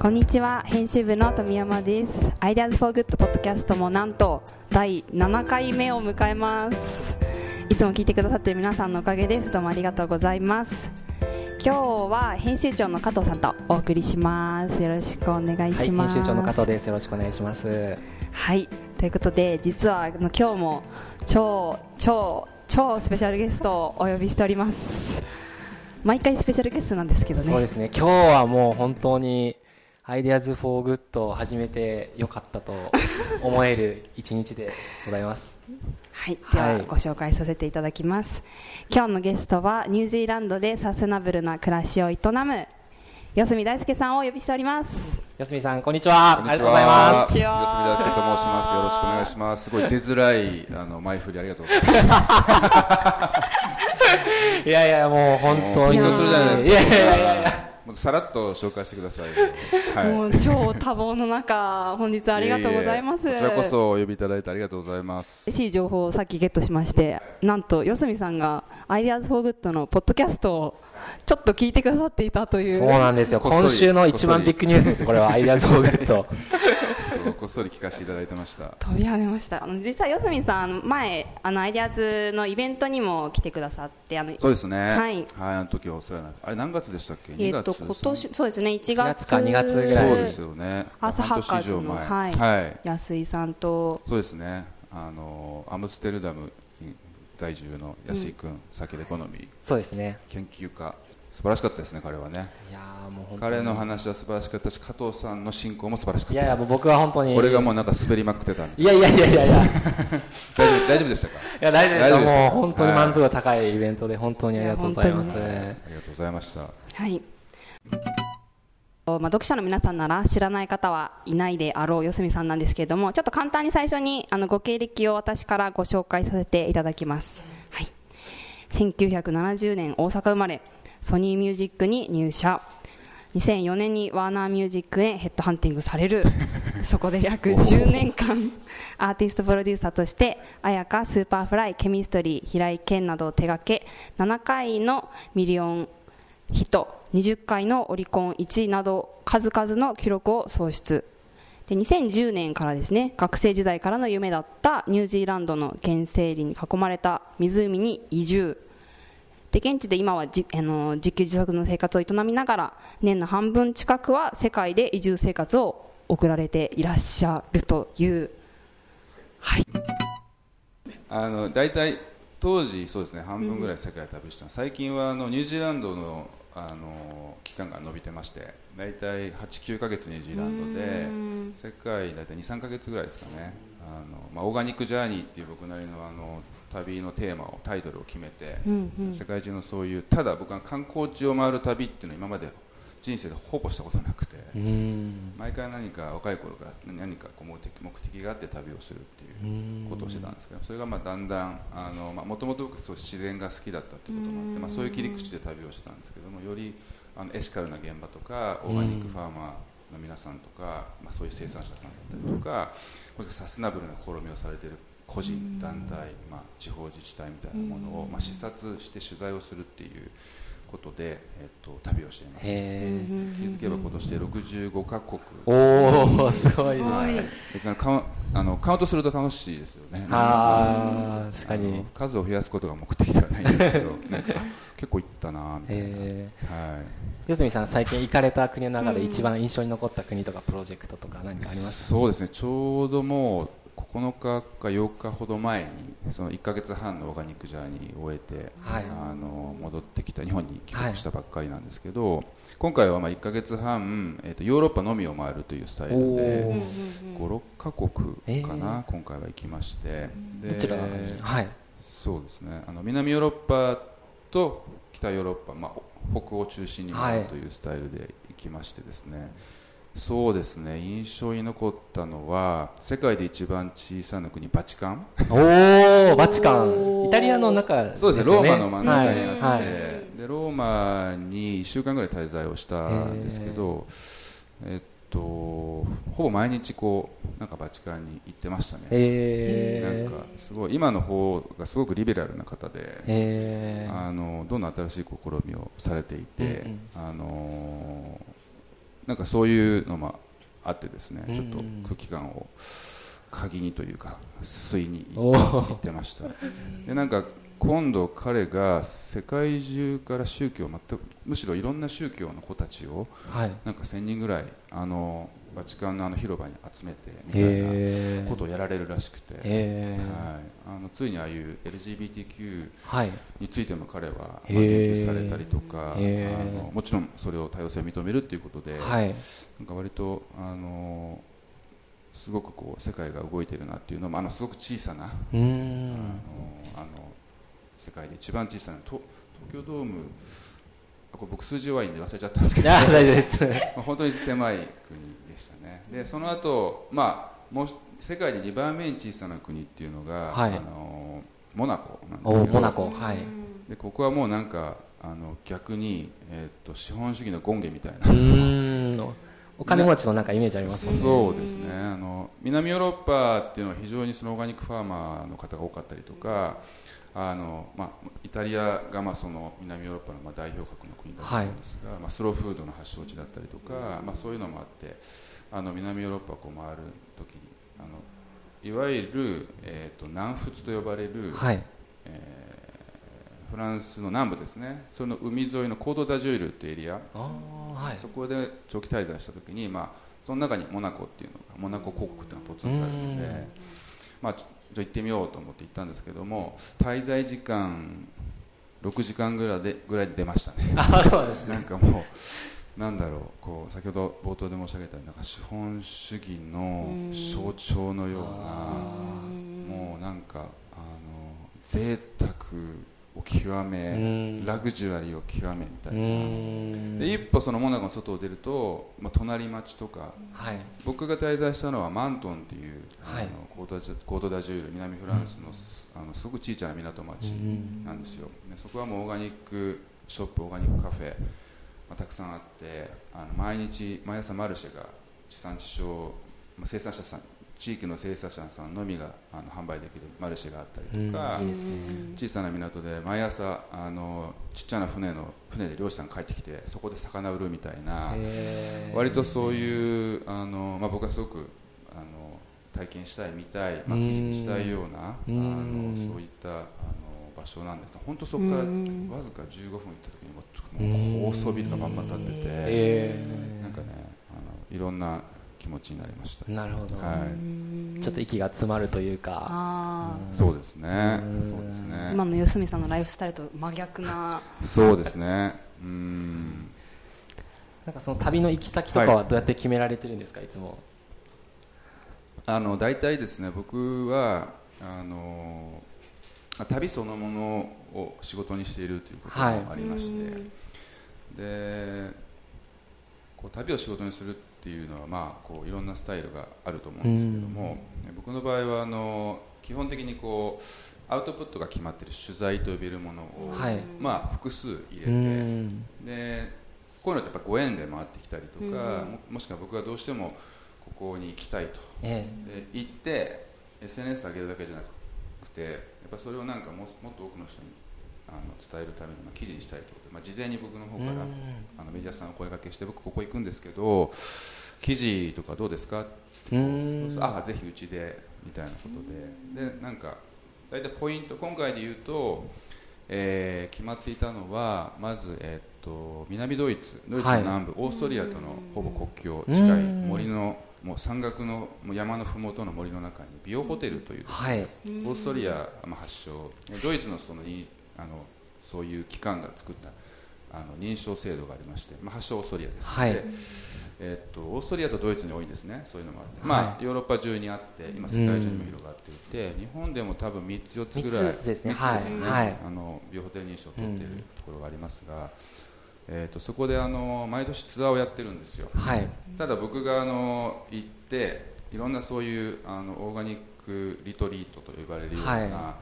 こんにちは。編集部の富山です。 IDEAS FOR GOOD ポッドキャストもなんと第7回目を迎えます。いつも聞いてくださっている皆さんのおかげです。どうもありがとうございます。今日は編集長の加藤さんとお送りします。よろしくお願いします、はい、編集長の加藤です。よろしくお願いします。はいということで実はあの今日も超超超スペシャルゲストをお呼びしております。毎回スペシャルゲストなんですけどね。そうですね。今日はもう本当に IDEAS FOR GOOD を始めてよかったと思える一日でございます。はい、ではご紹介させていただきます、今日のゲストはニュージーランドでサステナブルな暮らしを営む四角大輔さんをお呼びしております。四角さんこんにちは。ありがとうございます。四隅大輔と申します。よろしくお願いします。すごい出づらいあの前振りありがとうございます。いやいやもう本当に。緊張するじゃないですか。いやいやいやいやもうさらっと紹介してください、はい、もう超多忙の中本日はありがとうございます、こちらこそお呼びいただいてありがとうございます。嬉しい情報をさっきゲットしましてなんと四角さんが IDEAS FOR GOOD のポッドキャストをちょっと聞いてくださっていたという。そうなんですよ。今週の一番ビッグニュースです。これは IDEAS FOR GOODこっそり聞かせていただいてました。飛び跳ねました。あの実は四角さん前あの IDEAS のイベントにも来てくださってあのそうですね。はい、はい、あの時はお世話になって。あれ何月でしたっけ？えっ、ー、と今年そうですね1月。か2月ぐらい。そうですよね。朝ハッカーズの、はい、はい、安井さんと。そうですね。あのアムステルダムに在住の安井君、うん、酒で好み。そうですね。研究家素晴らしかったですね彼はね。いやもう彼の話は素晴らしかったし加藤さんの進行も素晴らしかったいやいやもう僕は本当に。俺がもうなんか滑りまくってたいやいやいやいやいや。大丈夫大丈夫でしたか？いや大丈夫でした。もう本当に満足度高いイベントで本当にありがとうございます、ありがとうございました。はい。まあ、読者の皆さんなら知らない方はいないであろう四隅さんなんですけれどもちょっと簡単に最初にあのご経歴を私からご紹介させていただきます、はい、1970年大阪生まれソニーミュージックに入社。2004年にワーナーミュージックへヘッドハンティングされる。そこで約10年間アーティストプロデューサーとして絢香 Superfly CHEMISTRY 平井堅などを手掛け7回のミリオンヒット20回のオリコン1位など数々の記録を創出で2010年からですね学生時代からの夢だったニュージーランドの原生林に囲まれた湖に移住で現地で今はじあの自給自足の生活を営みながら年の半分近くは世界で移住生活を送られていらっしゃるという。はい。あの大体当時そうですね半分ぐらい世界旅してます、うん、最近はあのニュージーランドのあの期間が伸びてまして大体89か月ニュージーランドで世界大体23か月ぐらいですかね。あの、まあ、オーガニックジャーニーっていう僕なりのあの旅のテーマをタイトルを決めて、うんうん、世界中のそういうただ僕は観光地を回る旅っていうのは今まで人生でほぼしたことなくて毎回何か若い頃から何かこう目的目的があって旅をするっていうことをしてたんですけどそれがまあだんだんもともと僕そう自然が好きだったっていうこともあって、まあ、そういう切り口で旅をしてたんですけどもよりあのエシカルな現場とかオーガニックファーマーの皆さんとか、まあ、そういう生産者さんだったりとかもしくはサステナブルな試みをされている個人団体、まあ、地方自治体みたいなものを、まあ、視察して取材をするっていうことで、えっと、旅をしています。気づけば今年で65カ国。おおすごいですね。別にカウあのカウントすると楽しいですよね。ああ確かに。数を増やすことが目的ではないんですけど 結構行ったなみたいな、はい、四角さん最近行かれた国の中で一番印象に残った国とかプロジェクトとか何かありますか、そうですね。ちょうどもう9日か8日ほど前にその1か月半のオーガニックジャーニーを終えて、はい、あの戻ってきた日本に帰国したばっかりなんですけど、はい、今回はまあ1か月半、えーと、ヨーロッパのみを回るというスタイルで56か国かな、えー、今回は行きましてどちらに、はい、そうですね。あの南ヨーロッパと北ヨーロッパ、まあ、北欧中心に回るというスタイルで行きましてですね、そうですね。印象に残ったのは世界で一番小さな国バチカン。おおバチカン。イタリアの中、ね、そうですね。ローマの真ん中にあって、はい、でローマに1週間ぐらい滞在をしたんですけどえっとほぼ毎日こうなんかバチカンに行ってましたね。なんかすごい今の方がすごくリベラルな方であのどんどん新しい試みをされていて、うんうん、あのなんかそういうのもあってですねうん。ちょっと空気感を鍵にというか水にお言ーってました。でなんか今度彼が世界中から宗教全くむしろいろんな宗教の子たちをはい。なんか1000人ぐらいあのバチカンのあの広場に集めてみたいへなことをやられるらしくて、はい、えあのついにああいう LGBTQ はい。についても彼は研究されたりとか、あのもちろんそれを多様性を認めるということで、はい。なんか割とあのすごくこう世界が動いているなっていうのもあのすごく小さな、あのん。あの世界で一番小さなと東京ドームあこれ僕数字弱いんで忘れちゃったんですけど。いや大丈夫です。まあ本当に狭い国。でしたね。でその後、まあもう世界で2番目に小さな国っていうのが、はい。あのモナコなんですおけど。モナコ。はい。でここはもうなんかあの逆に、えー、と資本主義の権限みたいうな、お金持ちのなんかイメージありますね。そうですね。あの南ヨーロッパっていうのは非常にそのオーガニックファーマーの方が多かったりとかあの、まあ、イタリアがまあその南ヨーロッパのまあ代表格の国だと思うんですが、まあ、スローフードの発祥地だったりとか、まあ、そういうのもあってあの南ヨーロッパをこう回る時にあのいわゆる、えー、と南仏と呼ばれる、はい。えーフランスの南部ですね。その海沿いのコード・ダジュールっていうエリア、はい。そこで長期滞在した時に、まあ、その中にモナコっていうのがモナコ国っていうのがポツンとあるのうん。で、まあ、ちょじゃあ行ってみようと思って行ったんですけども滞在時間6時間ぐらいでぐらいで出ましたね。あそうですね。なんかもうなんだろうこう先ほど冒頭で申し上げたなんか資本主義の象徴のようなあもうなんかあの贅沢を極めうん。ラグジュアリーを極めみたういな。で一歩そのモナコの外を出ると、まあ、隣町とかはい。僕が滞在したのはマントンっていう、はい。あのコートダジュコール南フランスの,、あのすごく小さな港町うん。なんですよ、でそこはもうオーガニックショップオーガニックカフェ、まあ、たくさんあってあの毎日毎朝マルシェが地産地消、まあ、生産者さん地域の生産者さんのみがあの販売できるマルシェがあったりとか、うんいいですね。小さな港で毎朝あのちっちゃな船の船で漁師さんが帰ってきてそこで魚売るみたいな割とそういうあの、まあ、僕はすごくあの体験したい見たい、まあ、うん。記事にしたいようなあうん。のそういったあの場所なんです。本当そこからわうん。ずか15分行った時にもうもう高層ビルがバンバン建っててへーなんかねあのいろんな気持ちになりました、なるほど、はい。ちょっと息が詰まるというか。あそうですね。うん。そうですーね。今の四角さんのライフスタイルと真逆なそうですね。うん。なんかその旅の行き先とかはどうやって決められてるんですか、い、つも。あの大体ですね僕はあのまあ旅そのものを仕事にしているということもはい。ありまして、でこう旅を仕事にするっていうのは、まあ、こういろんなスタイルがあると思うんですけども、僕の場合はあの基本的にこうアウトプットが決まっている取材と呼べるものを、はい。まあ、複数入れうて、ん。でこういうのってやっぱご縁で回ってきたりとか、うん。ももしくは僕がどうしてもここに行きたいと。えで行って SNS で上げるだけじゃなくてぱそれをなんかももっと多くの人にあの伝えるために、まあ、記事にしたいということ。で、まあ、事前に僕の方えから、あのメディアさんをお声掛けして僕ここ行くんですけど記事とかどうですか？うん。うんあぜひうちでみたいなことで。でなんか大体ポイント今回で言うと、えー決まっていたのはまず、えーっと南ドイツドイツの南部、オーストリアとのほぼ国境近いうん森のもう山岳のもう山の麓の森の中にビオホテルというね、はい。オーストリアまあ発祥。ドイツのそのいあのそういう機関が作ったあの認証制度がありまして、まあ、発祥はオーストリアです、はい。でえーっとオーストリアとドイツに多いんですね。そういうのもあって、はい。まあ、ヨーロッパ中にあって今世界中にも広がっていて、日本でも多分3つ4つぐらいですね。あのビオホテル認証を取っているところがありますが、えーっとそこであの毎年ツアーをやってるんですよ。はい。ただ僕があの行っていろんなそういうあのオーガニックリトリートと呼ばれるような、は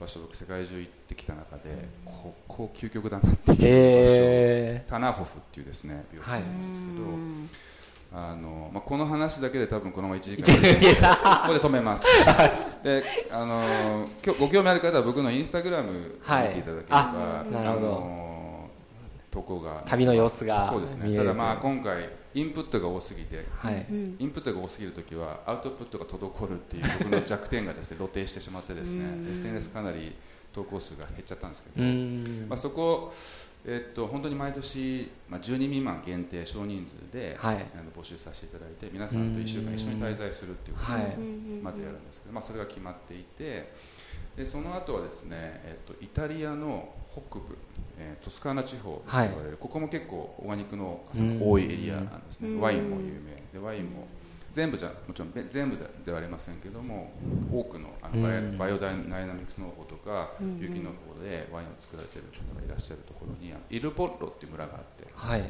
場所僕世界中行ってきた中でここ究極だなっていう場所、えタナホフっていうですね病気はいなんですけど、あのまあ、この話だけで多分このまま1時一間年ここで止めます。であの今日ご興味ある方は僕のインスタグラム見ていただければ、はい。あなるほど。の投稿が旅の様子がそうですね。ただまあと今回インプットが多すぎてはい。うん。インプットが多すぎるときはアウトプットが滞るっていう僕の弱点がですね 露呈してしまってですねうん。SNS かなり投稿数が減っちゃったんですけうど、ん。まあ、そこえっと本当に毎年、まあ、10人未満限定少人数で、はい。あの募集させていただいて皆さんと1週間一緒に滞在するっていうことをはい。まずやるんですけど、まあ、それが決まっていてでその後はですね、えっと、イタリアの北部、えートスカーナ地方と言われる、ここも結構オーガニック農家さんが多いエリアなんですね、うん。ワインも有名でワインも全部じゃもちろんべ全部でではありませんけども多くのあのバイ,、うん。バイオダイナミクス農法とか、うん有機の方でワインを作られている方がいらっしゃるところにイルポッロっていう村があって。はい。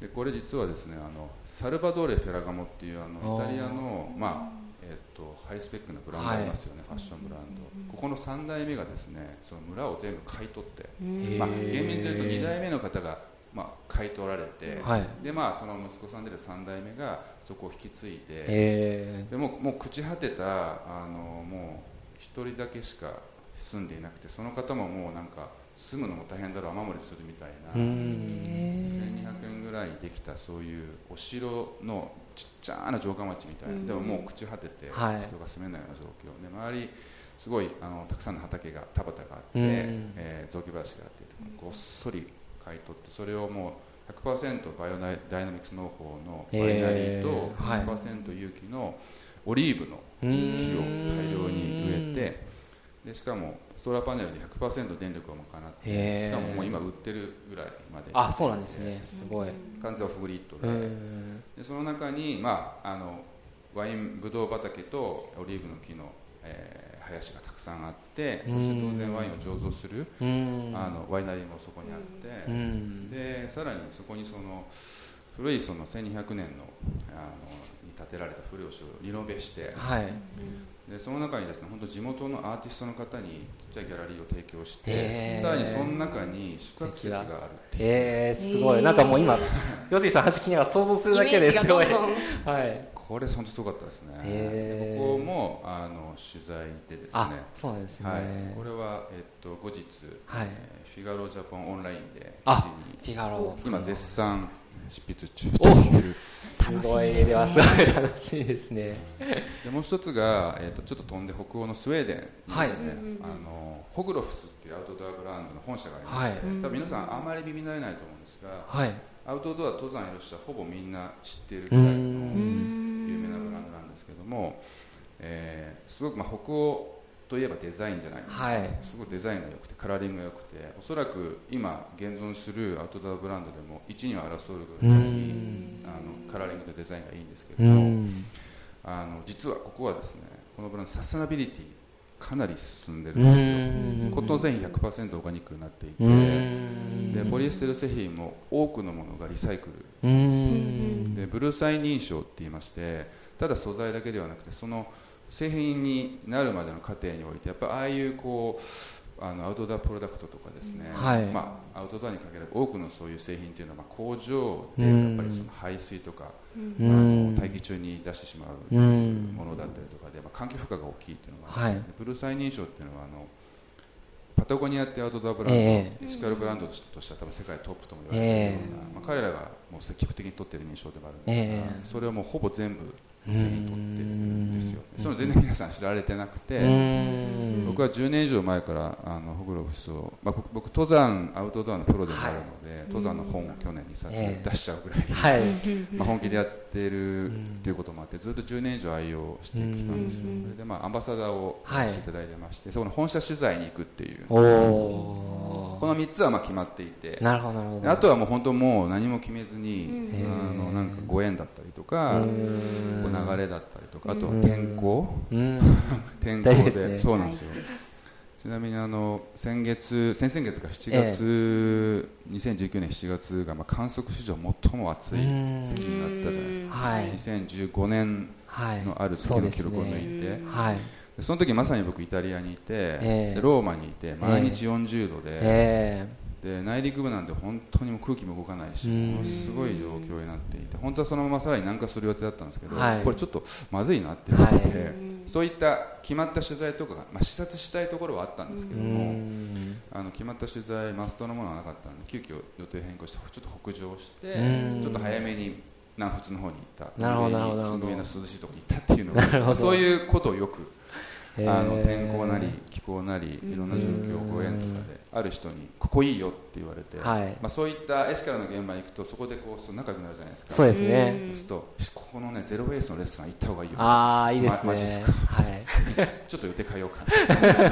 でこれ実はですねあのサルバドーレ・フェラガモっていうあのイタリアの、まあえっとハイスペックなブランドありますよね、ファッションブランド、ここの3代目がですねその村を全部買い取って、うんまあ、厳密に言うと2代目の方が、まあ、買い取られて、はい。でまあ、その息子さんである3代目がそこを引き継いで、えでもうもう朽ち果てたあのもう一人だけしか住んでいなくてその方ももうなんか住むのも大変だろう雨漏りするみたいな、ーうん。1200円ぐらいできたそういうお城のちっちゃな城下町みたいな、うん。でももう朽ち果てて人はい。が住めないような状況。で周りすごいあのたくさんの畑が田畑があって、うん。えー雑木林があってごっそり買い取ってそれをもう100%バイオダイナミクス農法のバイナリーとえーはい100%有機のオリーブのう木をん大量に植えてでしかもソーラーパネルで100%電力を賄ってしかももう今売ってるぐらいまで。あそうなんですね。すごい。完全オフグリッドうで,、んでその中に、まあ、あのワインブドウ畑とオリーブの木の、えー林がたくさんあってそして当然ワインを醸造する、うん。あのワイナリーもそこにあって、うん。でさらにそこにその古いその1200年のあのに建てられた古いお城をリノベしてはい。でその中にですね本当地元のアーティストの方にちっちゃいギャラリーを提供して、さらにその中に宿泊施設があるっていう。えー、すごい、えー。なんかもう今よしさん話聞きながら想像するだけですごい。はい。これ本当すごかったですね、へー。ここもあの取材でですね。あそうですね、はい、これは、えっと、後日、はい。えーフィガロジャポンオンラインであ記事にフィガロ今絶賛執筆中という。すごい。ではすごい楽しいですね。でもう一つが、えっとちょっと飛んで北欧のスウェーデンにですね、はい。あのホグロフスっていうアウトドアブランドの本社がありまして、はい。多分皆さんあまり耳慣れないと思うんですがはい。アウトドア登山やる人はほぼみんな知っているくらいのうん。有名なブランドなんですけども、えーすごく、まあ、北欧といえばデザインじゃないですか、はい。すごくデザインが良くてカラーリングが良くておそらく今現存するアウトドアブランドでも1には争うぐらいうん。あのカラーリングとデザインがいいんですけうれども、ん。あの実はここはですねこのブランドサステナビリティかなり進んでるうんですよ。ん。コットン製品100%オーガニックになっていてうん。でポリエステル製品も多くのものがリサイクルうん。でブルーサイン認証って言いましてただ素材だけではなくてその製品になるまでの過程においてやっぱああいうこうあのアウトドアプロダクトとかですね、はい。まあ、アウトドアに限らず多くのそういう製品っていうのはまあ工場でうんやっぱりその排水とか、うあんの大気中に出してしまううんものだったりとかで、まあ、環境負荷が大きいっていうのが、はい。でブルーサイン認証っていうのはあのパタゴニアってアウトドアブランド、えエシカルブランドとしては多分世界トップとも言われているような、まあ、彼らがもう積極的に取っている認証でもあるんですが、ええ。それをもうほぼ全部製品取ってるんですよ。うん。その全然皆さん知られてなくて、うん。僕は10年以上前からあのホグロフスを、まあ、僕僕登山アウトドアのプロでもあるので、登山の本を去年2冊ええ出しちゃうぐらい、はい。まあ、本気でやってるっていうこともあってずっと10年以上愛用してきたんですよ、うん。それでまあアンバサダーをはい。していただいてまして、そこの本社取材に行くっていう。この3つはまあ決まっていて。なるほどあとはもう本当もう何も決めずに、うん。あのなんかご縁だったりとか、流れだったりとかあとは天候、うん。天候で。ね。そうなんですよ。ちなみにあの先月先々月か7月、2019年7月がまあ観測史上最も暑いうん。月になったじゃないですか、はい。2015年はい。のある月の記録を抜いて、はい。でその時まさに僕イタリアにいて、えローマにいて毎日40度で、えで内陸部なんで本当にもう空気も動かないしうん。ものすごい状況になっていて本当はそのままさらに南下する予定だったんですけど、はい。これちょっとまずいなっていうことで、はい。そういった決まった取材とかが、まあ、視察したいところはあったんですけうども、ん。あの決まった取材マストのものはなかったんで急遽予定変更してちょっと北上してうん。ちょっと早めに南仏の方に行ったなるほど涼しいところに行ったっていうのがそういうことをよくあの天候なり気候なりいろんな状況ご縁とかである人にここいいよって言われて、はい。まあ、そういったエシカルの現場に行くとそこでこうそう仲良くなるじゃないですか。そうですね。するとここのねゼロベースのレストラン行った方がいいよ。ああいいですね、まマジっすか。はい。ちょっと予定変えようかな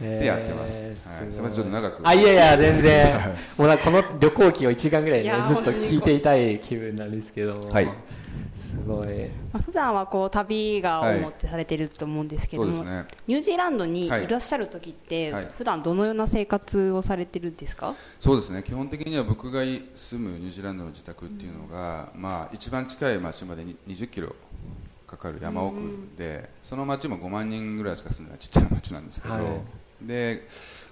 でで やってます、はい、すみませんちょっと長く。あいやいや 全然。もうなんかこの旅行記を1時間ぐらいねずっと聞いていたい気分なんですけどはいすすごい。まあ、普段はこう旅が主ってされてると思うんですけども、そうですね。ニュージーランドにいはい。らっしゃる時って、はい。普段どのような生活をされてるんですか、そうですね。基本的には僕が住むニュージーランドの自宅っていうのが、まあ、一番近い町までに20キロかかる山奥で、その町も5万人ぐらいしか住んでないちっちゃな町なんですけど、はい。で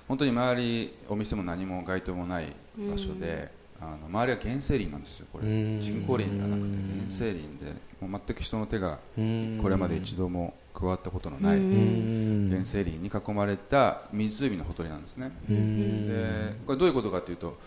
本当に周りお店も何も街灯もない場所で、あの周りは原生林なんですよこれ。うん。人工林じゃなくて原生林で。もう全く人の手がうん。これまで一度も加わったことのないうん。原生林に囲まれた湖のほとりなんですね。うん。でこれどういうことかというと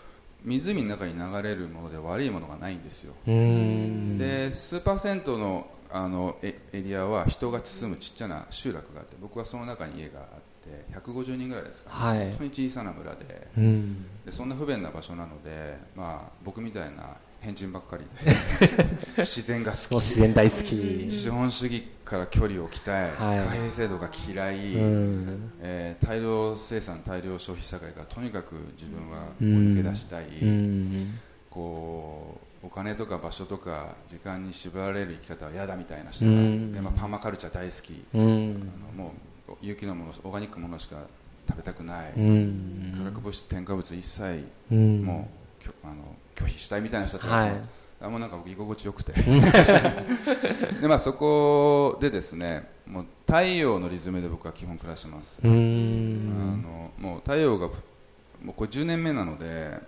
湖の中に流れるもので悪いものがないんですよ、うん。で数パーセントのあのエエリアは人が住むちっちゃな集落があって僕はその中に家があって150人ぐらいですか、はい。本当に小さな村で。うん。でそんな不便な場所なので、まあ、僕みたいな変人ばっかりで 自然が好き。自然大好き。資本主義から距離を置きたい、はい。貨幣制度が嫌い、うん。えー大量生産大量消費社会からとにかく自分は抜け出したい、うん。こうお金とか場所とか時間に縛られる生き方は嫌だみたいな人が、うん。でまあ、パーマカルチャー大好き、うん。あのもう有機のものオーガニックのものしか食べたくない、うん。化学物質添加物一切うん。もう、きょあの拒否したいみたいな人たちが、はい。あもうなんか僕居心地よくて。で、まあ、そこでですねもう太陽のリズムで僕は基本暮らします、うあんのもう太陽がもうこれ10年目なので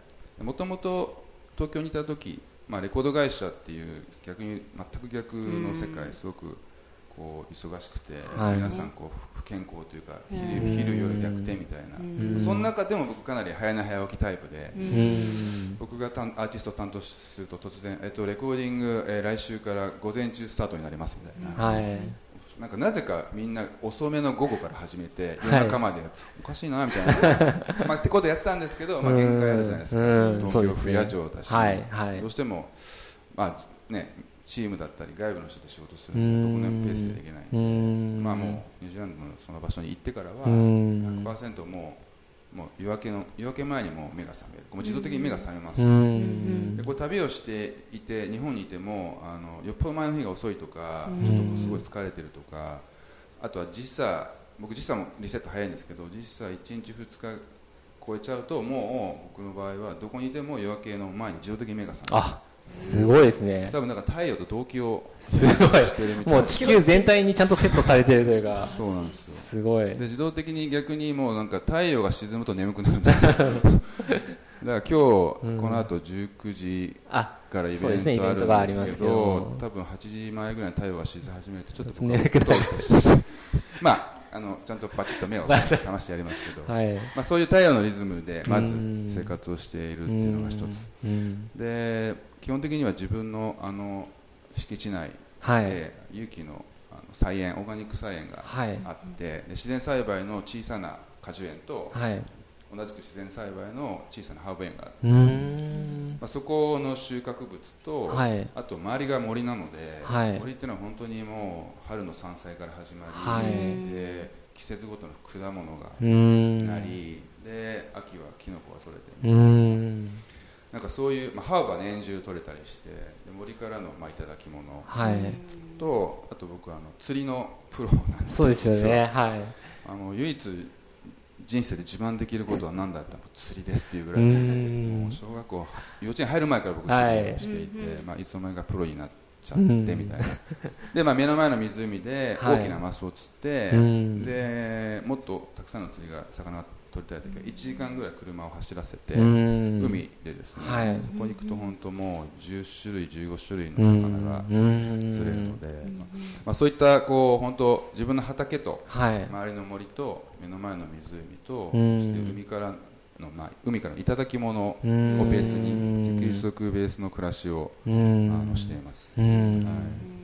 もともと東京にいた時、まあ、レコード会社っていう逆に全く逆の世界すごくこう忙しくて、はい。皆さんこう不健康というか昼うん。昼夜逆転みたいな、うん。その中でも僕かなり早寝早起きタイプで、うん。僕が担アーティストを担当すると突然、えっと、レコーディング、えー来週から午前中スタートになりますみたいな、はい。なんかなぜかみんな遅めの午後から始めて夜はい。中まで、おかしいなみたいな。まあってことやってたんですけど、まあ、限界あるじゃないですか、うん。東京不夜城だし、はい。はい。どうしても、まあね、チームだったり外部の人と仕事するとうん。僕のペースでできない、うん。まあ、もうニュージーランドのその場所に行ってからはうん。100%もうもう夜明けの夜明け前にもう目が覚める。もう自動的に目が覚めます、うん。でこう旅をしていて日本にいてもあのよっぽど前の日が遅いとか、うん。ちょっとすごい疲れてるとかあとは時差僕時差もリセット早いんですけど時差1日2日超えちゃうともう僕の場合はどこにいても夜明けの前に自動的に目が覚める。あすごいですね。多分なんか太陽と同期をすごい。してるみたいな。もう地球全体にちゃんとセットされてるというか。そうなんですよ。すごい。で自動的に逆にもうなんか太陽が沈むと眠くなるんですよ。だから今日、この後19時あからイベントあるんですけどど。多分8時前ぐらいに太陽が沈み始めるとちょっと僕は眠くなるまああのちゃんとパチッと目を覚ましてやりますけど、はい。まあ、そういう太陽のリズムでまずうん。生活をしているっていうのが一つ。うん。で基本的には自分のあの敷地内はい。で有機のあの菜園オーガニック菜園がはい。あってで自然栽培の小さな果樹園とはい。同じく自然栽培の小さなハーブ園があって、まあ、そこの収穫物と、はい。あと周りが森なので、はい。森っていうのは本当にもう春の山菜から始まり、はい。で季節ごとの果物がなり、で秋はキノコが取れてうーん。なんかそういう、まあ、ハーブは年中取れたりしてで森からのまあいただき物はい。とあと僕はあの釣りのプロなんでそうですよね。はい。あの唯一人生で自慢できることは何だったら釣りですっていうぐうらいもう小学校幼稚園入る前から僕はい。釣りをしていて、いまあ、いつの間にかプロになっちゃっうんてみたいな、で、まあ、目の前の湖ではい。大きなマスを釣って、うん。でもっとたくさんの釣りが魚が撮りたい時は1時間ぐらい車を走らせて、うん。海でですね、はい。そこに行くと本当もう10種類15種類の魚がうん。釣れるので、まあまあ、そういったこう本当自分の畑とはい。周りの森と目の前の湖と、うん。そして海からの、まあ、海からの頂き物をベうん。ースに自給自足ベースの暮らしをうあんのしています、うん。はい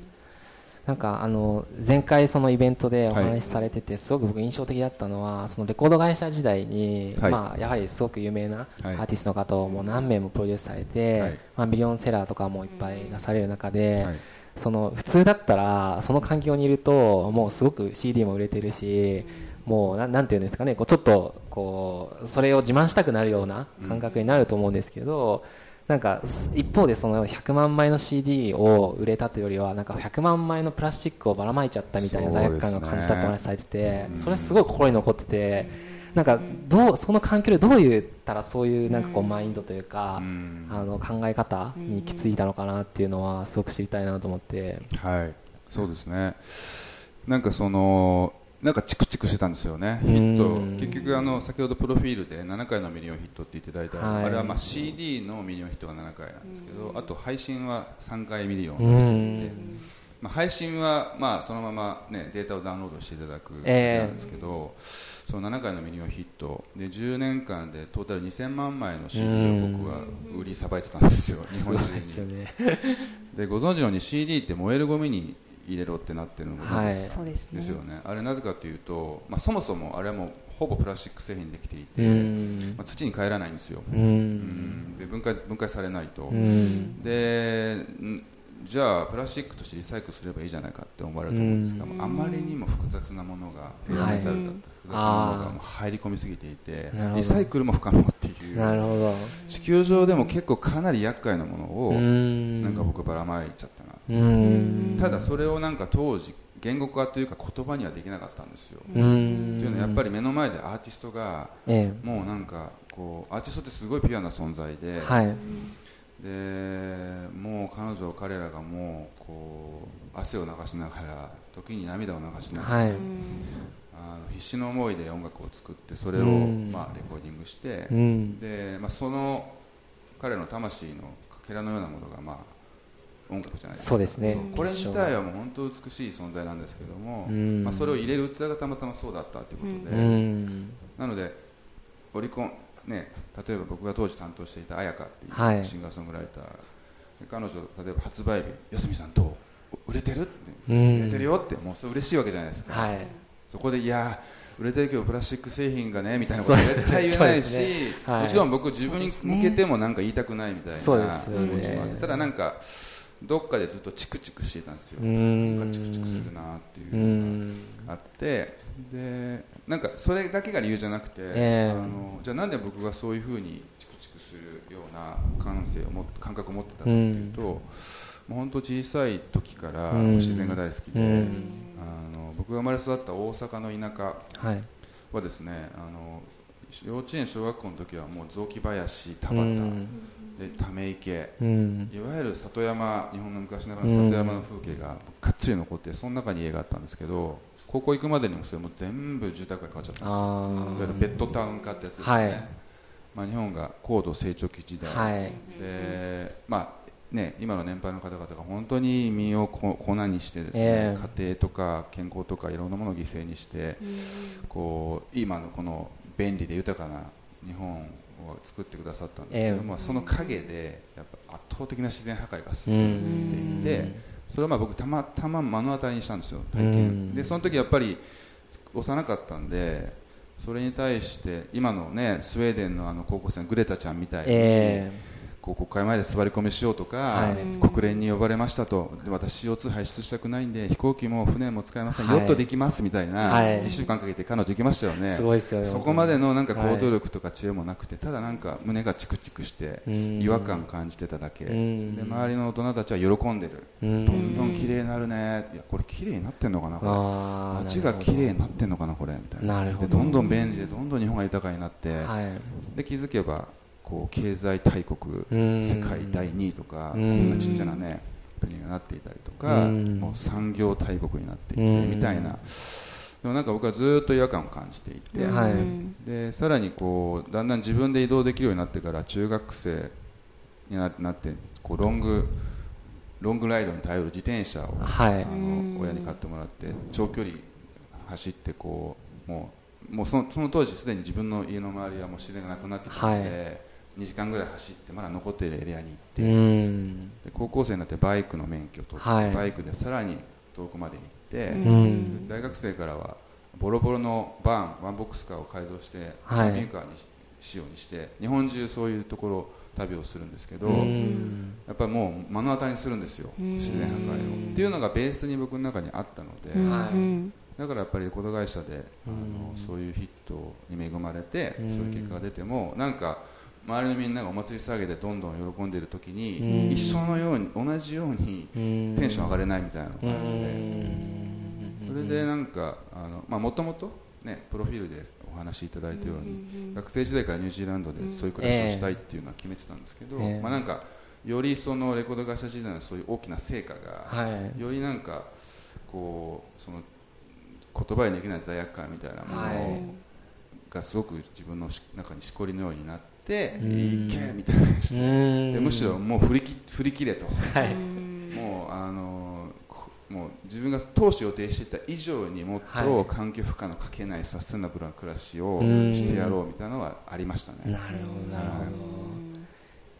なんかあの前回そのイベントでお話しされててすごく僕印象的だったのはそのレコード会社時代にはい。まあやはりすごく有名なアはい。ーティストの方をもう何名もプロデュースされてはい。まあミリオンセラーとかもいっぱい出される中ではい。その普通だったらその環境にいるともうすごく CD も売れてるしもうななんていうんですかねこうちょっとこうそれを自慢したくなるような感覚になると思うんですけど、なんかす一方でその100万枚の CD を売れたというよりはなんか100万枚のプラスチックをばらまいちゃったみたいな罪悪感が感じたってお話しされててうんそれすごい心に残っててなんかどうその環境でどう言ったらそういうなんかこうマインドというかうんあの考え方に行き着いたのかなっていうのはすごく知りたいなと思って。はい、そうですね。なんかそのなんかチクチクしてたんですよね。ヒうんット結局あの先ほどプロフィールで7回のミリオンヒットって言っていただいた、はいあれはまあ CD のミリオンヒットが7回なんですけど、あと配信は3回ミリオンうヒットしてんいて、まあ配信はまあそのままねデータをダウンロードしていただくええなんですけど、その7回のミリオンヒットで10年間でトータル2000万枚の CD を僕は売りさばいてたんですよ。日本中に。でご存知のように CD って燃えるゴミに入れろってなってるのご存知ですかそうですね。ですよね。あれなぜかというと、まあ、そもそもあれはもうほぼプラスチック製品できていて、うん。まあ、土に帰らないんですよ、で分解分解されないと、うん。でんじゃあプラスチックとしてリサイクルすればいいじゃないかって思われると思うんですが、うん。あまりにも複雑なものがメタルだった複雑なものがもう入り込みすぎていてリサイクルも不可能っていう。なるほど。地球上でも結構かなり厄介なものをうん。なんか僕ばらまいちゃったな。うん。ただそれをなんか当時言語化というか言葉にはできなかったんですよ、うとんいうのはやっぱり目の前でアーティストがえもうなんかこうアーティストってすごいピュアな存在で,、えはいでもう彼女彼らがもうこう汗を流しながら時に涙を流しながら、はい。あの必死の思いで音楽を作ってそれを、うん。まあ、レコーディングして、うん。でまあ、その彼の魂のかけらのようなものが、まあ、音楽じゃないですか。そうですね。これ自体はもう本当美しい存在なんですけども、うん。まあ、それを入れる器がたまたまそうだったということで、うん。なのでオリコン、ね、例えば僕が当時担当していた彩香ってはい。いうシンガーソングライター、彼女例えば発売日「四角さんどう売れてる?」って「うん売れてるよ」って。もうそれ嬉しいわけじゃないですか、はい。そこでいや売れてるけどプラスチック製品がねみたいなこと絶対言えないし、そうですね。はい。もちろん僕自分に向けてもなんか言いたくないみたいな気持ちもあって。ただなんかどっかでずっとチクチクしていたんですよ、うん。なんかチクチクするなっていううのがん。あって。でなんかそれだけが理由じゃなくて、ええ。あのじゃあなんで僕がそういうふうにチクチクするような感性をも感覚を持ってたかっていうと、もう本当小さい時からうん。自然が大好きで、うん。あの僕が生まれ育った大阪の田舎はい。はですねあの幼稚園小学校の時はもう雑木林田う畑、んでため池。うん。いわゆる里山日本の昔ながらの里山の風景ががっつり残ってその中に家があったんですけど高校行くまでにもそれも全部住宅が変わっちゃったんですいわゆるベッドタウン化ってやつですね、はい。まあ、日本が高度成長期時代、はい。でまあね、今の年配の方々が本当に身をこ粉にしてですね、ええ。家庭とか健康とかいろんなものを犠牲にして、こう今のこの便利で豊かな日本を作ってくださったんですけども、え。その陰でやっぱ圧倒的な自然破壊が進んでいて、それはまあ僕たまたま目の当たりにしたんですよ体験、うんでその時やっぱり幼かったんでそれに対して今のねスウェーデンのあの高校生のグレタちゃんみたいに、えこう国会前で座り込みしようとか、はい。国連に呼ばれましたと。で私 CO2 排出したくないんで飛行機も船も使えません、はい。ヨットできますみたいな、はい。1週間かけて彼女行きましたよね。すごいですよねそこまでのなんかはい行動力とか知恵もなくて、ただなんか胸がチクチクしてうん。違和感感じてただけ、ん。で周りの大人たちは喜んでる、うん。どんどん綺麗になるね。いやこれ綺麗になってんのかなこれ。街が綺麗になってんのかなこれ。みたいな。なるほど。でどんどん便利でどんどん日本が豊かになって、はい。で気づけばこう経済大国うん。世界第2位とかこうん。んなちっちゃなね国がなっていたりとかうん。もう産業大国になっていてうん。みたいな。でもなんか僕はずっと違和感を感じていて、はい。でさらにこうだんだん自分で移動できるようになってから中学生にななってこうロングロングライドに頼る自転車を、はい。あの親に買ってもらって長距離走ってこうもうもうそのその当時すでに自分の家の周りはもう自然がなくなってきたので、2時間ぐらい走ってまだ残っているエリアに行って、高校生になってバイクの免許を取って、はい。バイクでさらに遠くまで行って、うん。大学生からはボロボロのバーンワンボックスカーを改造してキはい。ャンピングカーにししようにして日本中そういうところ旅をするんですけど、うん。やっぱりもう目の当たりにするんですようん。自然破壊を。っていうのがベースに僕の中にあったので、うん。はい。うんだからやっぱりレコード会社であのうん。そういうヒットに恵まれてうん。そういう結果が出てもなんか周りのみんながお祭り騒ぎでどんどん喜んでいる時うん。に一緒のように同じようにうん。テンション上がれないみたいなのがあるので。うん。それでなんかもともとねプロフィールでお話しいただいたように学生時代からニュージーランドでそういう暮らしをしたいっていうのは決めてたんですけどええ。まあなんかよりそのレコード会社時代のそういう大きな成果がはい。よりなんかこうその言葉にできない罪悪感みたいなもはい。のがすごく自分のし中にしこりのようになってうん。いけみたいな感じでむしろもう振りき振り切れと。はい。もうあのこもう自分が当初予定していた以上にもっはい。と環境負荷のかけないサステナブルな暮らしをうん。してやろうみたいなのはありましたね。なるほどなるほど。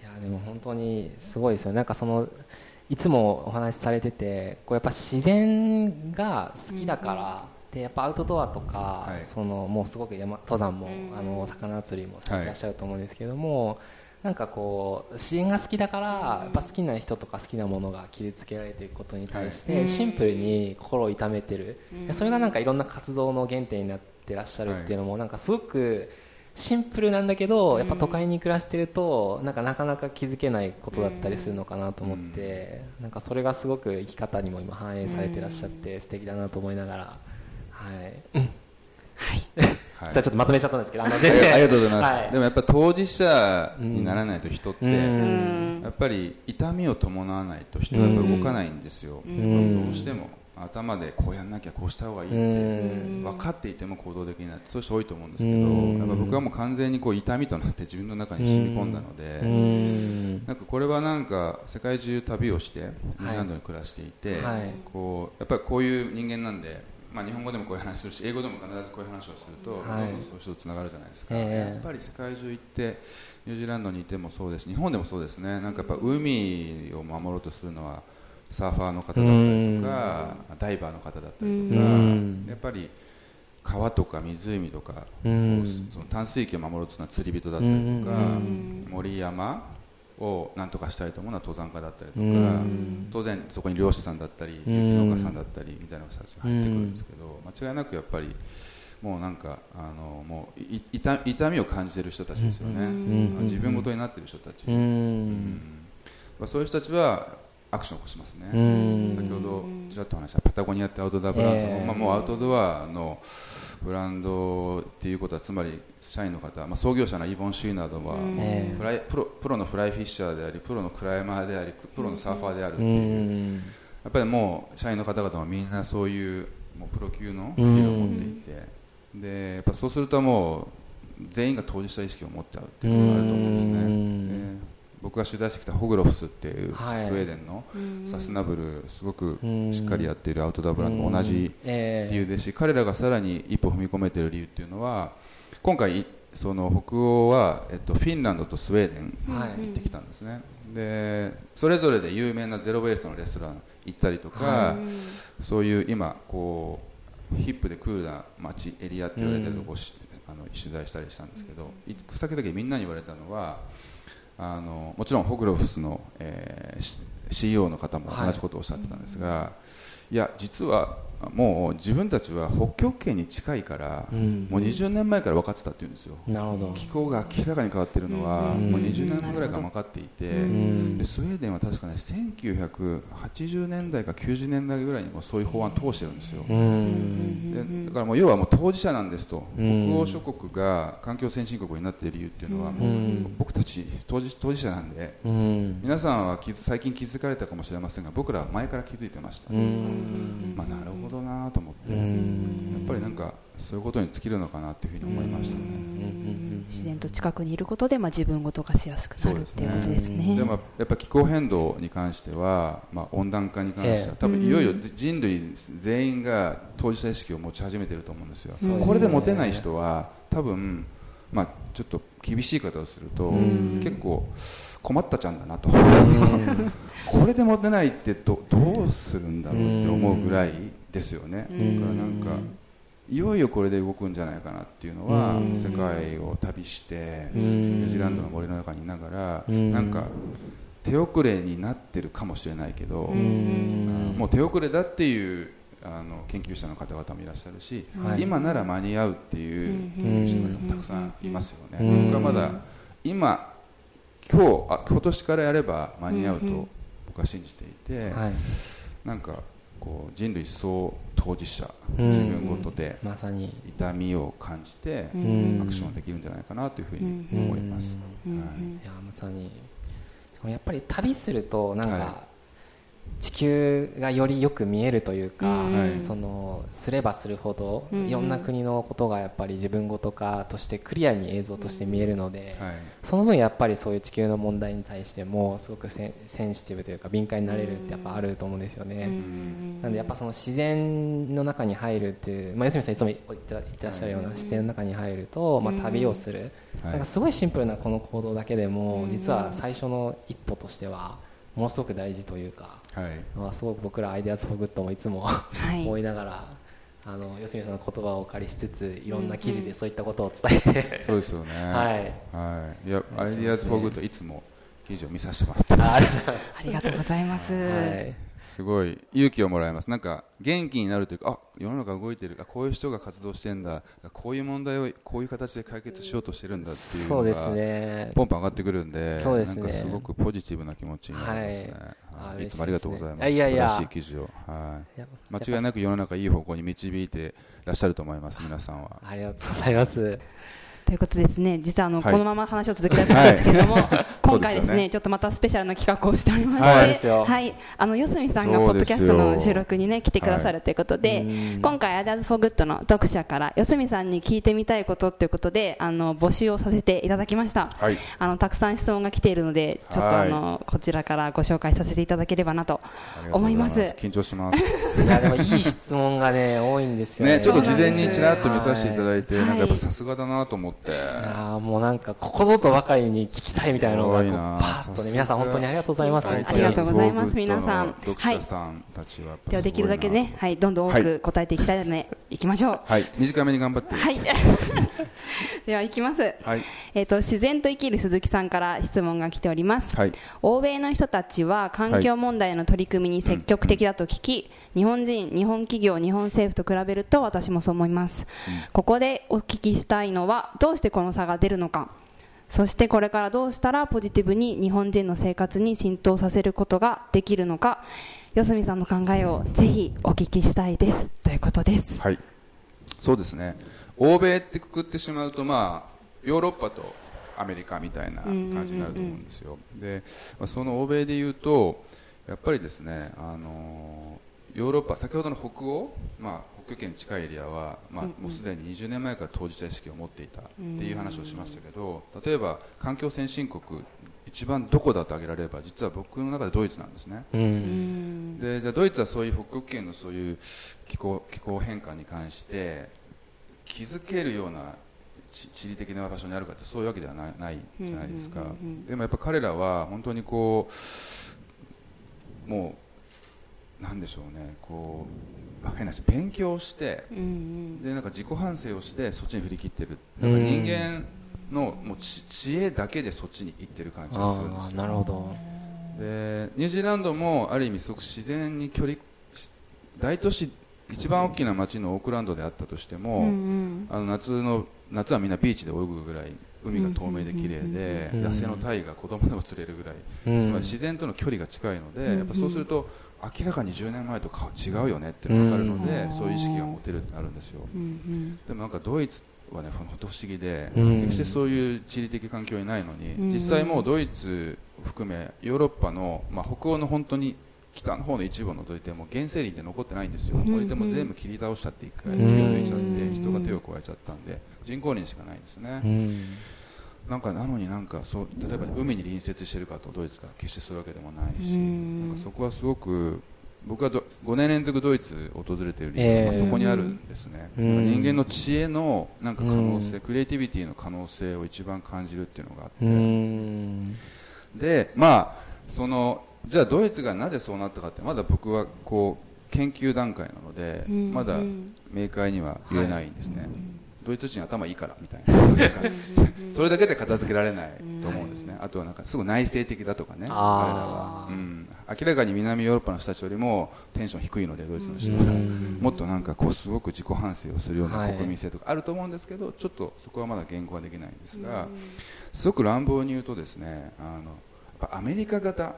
いやでも本当にすごいですよ。なんかそのいつもお話しされててこうやっぱ自然が好きだから、でやっぱアウトドアとか、はい。そのもうすごく山登山も、うん。あの魚釣りもされてらっしゃると思うんですけども、なんかこう自然が好きだから、やっぱ好きな人とか好きなものが傷つけられていくことに対して、はいシンプルに心を痛めてる、うん。でそれがなんかいろんな活動の原点になってらっしゃるっていうのも、なんかすごくシンプルなんだけどやっぱ都会に暮らしてるとなんかなかなか気づけないことだったりするのかなと思って、なんかそれがすごく生き方にも今反映されてらっしゃって素敵だなと思いながら、はい、はい。じゃあちょっとまとめちゃったんですけどあのありありがとうございます、はい。でもやっぱ当事者にならないと人って、うん。やっぱり痛みを伴わないと人はやっぱ動かないんですよ、ん。どうしても頭でこうやんなきゃこうした方がいいって、うん。分かっていても行動できないそういう人多いと思うんですけど、うん。やっぱ僕はもう完全にこう痛みとなって自分の中に染み込んだので、うん。なんかこれはなんか世界中旅をしてニュランドに暮らしていて、はい。こうやっぱりこういう人間なんで、まあ、日本語でもこういう話するし英語でも必ずこういう話をすると、はい。どんどんそういう人とつながるじゃないですか、ええ。やっぱり世界中行ってニュージーランドにいてもそうです。日本でもそうですね。なんかやっぱ海を守ろうとするのはサーファーの方だったりとか、ダイバーの方だったりとか、うん。やっぱり川とか湖とか、その淡水域を守ろうとするのは釣り人だったりとか、うん。森山を何とかしたいと思うのは登山家だったりとか、うん。当然そこに漁師さんだったりうん。雪農家さんだったりみたいな人たちが入ってくるんですけど、間違いなくやっぱりもうなんかあのもうい痛痛みを感じてる人たちですよね、ん。自分ごとになってる人たち、ううんん。まあ、そういう人たちはアクションを起こしますね、うん。先ほどちらっと話したパタゴニアってアウトドアブランド。も、ええ。まあ、もうアウトドアのブランドっていうことはつまり社員の方、まあ、創業者のイボン・シューなどは、もうええ。フライプロプロのフライフィッシャーでありプロのクライマーでありプロのサーファーであるってういう、ん。やっぱりもう社員の方々もみんなそういうもうプロ級のスキルを持っていて、でやっぱそうするともう全員が当事者意識を持っちゃうっていうことがあると思うんですね。僕が取材してきたホグロフスっていうスウはいェーデンのサステナブルすごくうんしっかりやっているアウトドアブランドも同じええ。理由ですし彼らがさらに一歩踏み込めている理由っていうのは今回その北欧は、えっと、フィンランドとスウェーデンはい。行ってきたんですね、でそれぞれで有名なゼロ・ウェイストのレストラン行ったりとか、はそういう今こうヒップでクールな街エリアって言われてるとこあの取材したりしたんですけど行く先々みんなに言われたのはあのもちろんホグロフスの、えー、CEO の方も同じことをおっしゃってたんですが、い、や実はもう自分たちは北極圏に近いから、うん。もう20年前から分かってたって言うんですよ。気候が明らかに変わっているのは、うんもう20年ぐらいから分かっていて、ん。でスウェーデンは確かね1980年代か90年代ぐらいにもうそういう法案通してるんですよ、だからもう要はもう当事者なんですと、うん。北欧諸国が環境先進国になっている理由っていうのは、僕たち当事当事者なんで、うん。皆さんは最近気づかれたかもしれませんが僕らは前から気づいてました、うんまあ、なるほほどなと思って、やっぱりなんかそういうことに尽きるのかなっていうふうに思いましたね。自然と近くにいることで、まあ、自分ごとがしやすくなるっていうことですね。でもやっぱ気候変動に関しては、まあ、温暖化に関しては、多分いよいよ人類全員が当事者意識を持ち始めてると思うんですよ。これで持てない人は多分、まあ、ちょっと厳しい言い方をすると、結構困ったちゃんだなと。これで持てないってどどうするんだろうって思うぐらいですよね。だからなんかいよいよこれで動くんじゃないかなっていうのは世界を旅してニュージーランドの森の中にいながらなんか手遅れになってるかもしれないけどもう手遅れだっていうあの研究者の方々もいらっしゃるし、今なら間に合うっていう研究者の方もたくさんいますよね。僕はまだ今今日あ今年からやれば間に合うと僕は信じていて、なんかこう人類総当事者、自分ごとでまさに。痛みを感じてアクションできるんじゃないかなというふうに思います。い。やまさに。やっぱり旅するとなんか、地球がよりよく見えるというか、そのすればするほど、いろんな国のことがやっぱり自分ごとかとしてクリアに映像として見えるので、その分やっぱりそういう地球の問題に対してもすごくセンシティブというか敏感になれるってやっぱあると思うんですよね。なんでやっぱその自然の中に入るっていう、まあ、四角さんいつも言ってらっしゃるような自然の中に入ると、まあ、旅をする、なんかすごいシンプルなこの行動だけでも、実は最初の一歩としてはものすごく大事というか。はい、まあ、すごく僕ら IDEAS FOR GOOD もいつも、はい、思いながらあの四角さんの言葉をお借りしつついろんな記事でそういったことを伝えて、そうですよね。はい、はい、いや IDEAS FOR GOOD いつも記事を見させてもらってます。ありがとうございます、はいすごい勇気をもらいます。なんか元気になるというかあ世の中動いてる。あこういう人が活動してんだ。こういう問題をこういう形で解決しようとしてるんだっていうのが、ね、ポンポン上がってくるんでね、なんかすごくポジティブな気持ちになりますね、はい、い。つもありがとうございます、いやいや素晴らしい記事を、はい、間違いなく世の中いい方向に導いてらっしゃると思います皆さんは。ありがとうございますということですね、実はあの、はい、このまま話を続けたいんですけれども、はい、今回ですね、ね、ちょっとまたスペシャルな企画をしておりまして、はい、はい、あの四角さんがポッドキャストの収録にね来てくださるということで、今回 IDEAS FOR GOOD の読者から四角さんに聞いてみたいことということで、あの募集をさせていただきました。あのたくさん質問が来ているので、ちょっとあのこちらからご紹介させていただければなと思います。緊張します。いやでもいい質問がね多いんですよね。ねちょっと事前にちらっと見させていただいて、なんかやっぱさすがだなと思って。もうなんかここぞとばかりに聞きたいみたいなのがパッとね皆さん本当にありがとうございます、ありがとうございます。皆さん。読者さんたちは、ではできるだけねはいどんどん多く答えていきたいので、い、きましょうはい。短めに頑張って。はい。ではいきます、はい、えっ、と自然と生きる鈴木さんから質問が来ております、はい、欧米の人たちは環境問題の取り組みに積極的だと聞き、日本人日本企業日本政府と比べると私もそう思います、ここでお聞きしたいのはどうしてこの差が出るのか。そしてこれからどうしたらポジティブに日本人の生活に浸透させることができるのか。四角さんの考えをぜひお聞きしたいです。ということです。はい。そうですね。欧米ってくくってしまうとまあヨーロッパとアメリカみたいな感じになると思うんですよ、でその欧米でいうとやっぱりですねあのヨーロッパ先ほどの北欧、まあ、北極圏に近いエリアは、まあ、もうすでに20年前から当事者意識を持っていたっていう話をしましたけど例えば環境先進国一番どこだと挙げられれば実は僕の中でドイツなんですね、でじゃあドイツはそういう北極圏のそういう気候気候変化に関して気づけるような地理的な場所にあるかってそういうわけではないじゃないですか、でもやっぱ彼らは本当にこうもうなんでしょうね。こう変な話勉強して、うんうん、でなんか自己反省をしてそっちに振り切ってる。なんか人間のもう知恵だけでそっちに行ってる感じがするんですなるほど。でニュージーランドもある意味すごく自然に距離大都市一番大きな街のオークランドであったとしても、うんうん、あの夏の夏はみんなビーチで泳ぐぐらい海が透明で綺麗で、野生のタイが子供でも釣れるぐらい、うん、つまり自然との距離が近いので、やっぱそうすると明らかに10年前と違うよねって分かるので、そういう意識が持てるってなるんですよ、でもなんかドイツはね本当不思議で、決してそういう地理的環境にないのに、実際もうドイツ含めヨーロッパの、まあ、北欧の本当に北の方の一部を除いても原生林って残ってないんですよ、うんこれでも全部切り倒したって一回抜いちゃっうんて人が手を加えちゃったんで人工林しかないんですね、うんなんかなのになんかそう例えば海に隣接してるかとドイツが決してそういうわけでもないし、うん。なんかそこはすごく僕はど5年連続ドイツ訪れている理由えーは、まあ、そこにあるんですね、うん。人間の知恵のなんか可能性、うん。クリエイティビティの可能性を一番感じるっていうのがあって、うん。でまあそのじゃあドイツがなぜそうなったかってまだ僕はこう研究段階なので、うん。まだうん。明快には言えないんですね、ドイツ人頭いいからみたいな。それだけで片付けられないと思うんですね、あとはなんかすごい内省的だとかね、彼らは、うん、明らかに南ヨーロッパの人たちよりもテンション低いので、ドイツの人は、うん。もっとなんかこうすごく自己反省をするようなはい。国民性とかあると思うんですけど、ちょっとそこはまだ言語はできないんですが、すごく乱暴に言うと、ですねあのアメリカ型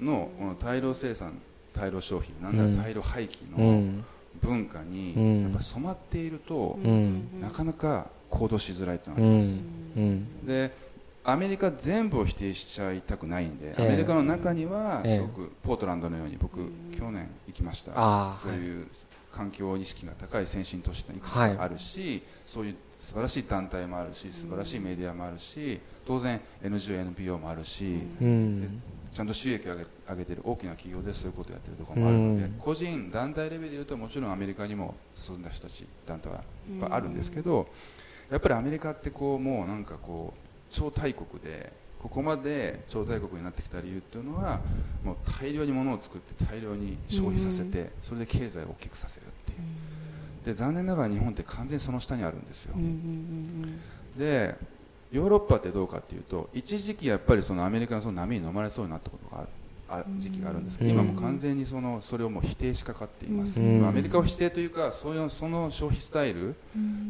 のこの大量生産、大量消費、なんなら大量廃棄うのん文化にうん。やっぱ染まっていると、うん。なかなか行動しづらいといううのがあります。ん。うん。でアメリカ全部を否定しちゃいたくないんで、ええ。アメリカの中にはええ。すごくポートランドのように僕、去年行きました。そういう環境意識が高い先進都市がいくつかあるし、そういう素晴らしい団体もあるし素晴らしいメディアもあるし当然 NGO、NPO もあるし、うんちゃんと収益を上げ上げている大きな企業でそういうことをやっているところもあるので、うん。個人、団体レベルでいうともちろんアメリカにも進んだ人たち団体はあるんですけど、やっぱりアメリカってこうもうなんかこう超大国でここまで超大国になってきた理由っていうのはもう大量に物を作って大量に消費させて、それで経済を大きくさせるっていう。で残念ながら日本って完全にその下にあるんですよ、でヨーロッパってどうかっていうと一時期やっぱりそのアメリカのその波に飲まれそうになったことがああ時期があるんですけど、うん。今もう完全にそのそれをもう否定しかかっています、うん。アメリカを否定というかそういうその消費スタイル、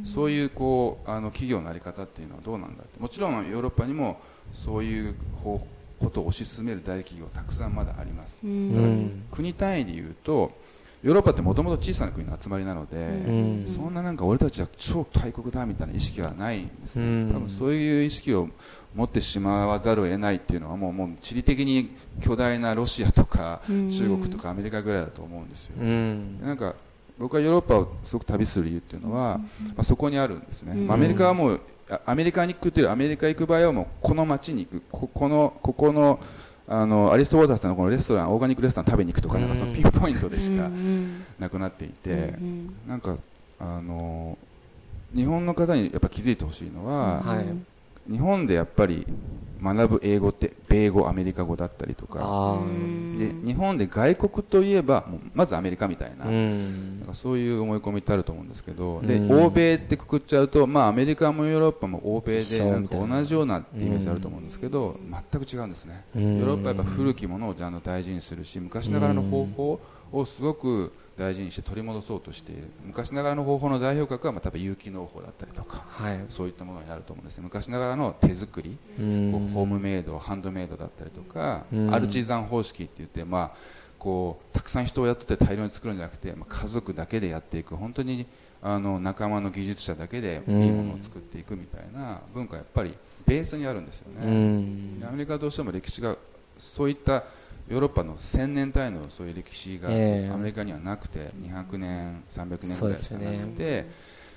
そういうこうあの企業の在り方っていうのはどうなんだって。もちろんヨーロッパにもそういう方ことを推し進める大企業たくさんまだあります、うん。国単位でいうとヨーロッパってもともと小さな国の集まりなので、ん。そんななんか俺たちは超大国だみたいな意識はないんですね、うん。多分そういう意識を持ってしまわざるを得ないっていうのはもうもう地理的に巨大なロシアとかうん。中国とかアメリカぐらいだと思うんですよ、うん。でなんか僕はヨーロッパをすごく旅する理由っていうのは、まあ、そこにあるんですね、アメリカはもうあアメリカに行くというアメリカ行く場合はもうこの街に行くここのここのあのアリスト・ウォーターさんのこのレストランオーガニックレストラン食べに行くとかなんかそのピンポイントでしかなくなっていて、なんかあの日本の方にやっぱ気づいてほしいのは、はい日本でやっぱり学ぶ英語って米語アメリカ語だったりとか。あで日本で外国といえばまずアメリカみたいな,、なんかそういう思い込みってあると思うんですけど、でうん。欧米ってくくっちゃうと、まあ、アメリカもヨーロッパも欧米一でな。んか同じようなってイメージあると思うんですけど、全く違うんですね、うん。ヨーロッパはやっぱ古きものをあの大事にするし昔ながらの方法をすごく大事にして取り戻そうとしている。昔ながらの方法の代表格はまあ多分有機農法だったりとかはい。そういったものになると思うんですね。昔ながらの手作りホームメイド、ハンドメイドだったりとか、うん。アルチザン方式って言って、まあ、こうたくさん人を雇って大量に作るんじゃなくて、まあ、家族だけでやっていく本当にあの仲間の技術者だけでいいものを作っていくみたいな文化はやっぱりベースにあるんですようね。アメリカはどうしても歴史がそういったヨーロッパの1000年単位のそういう歴史がええ。アメリカにはなくて200年、300年ぐらいしかなくて、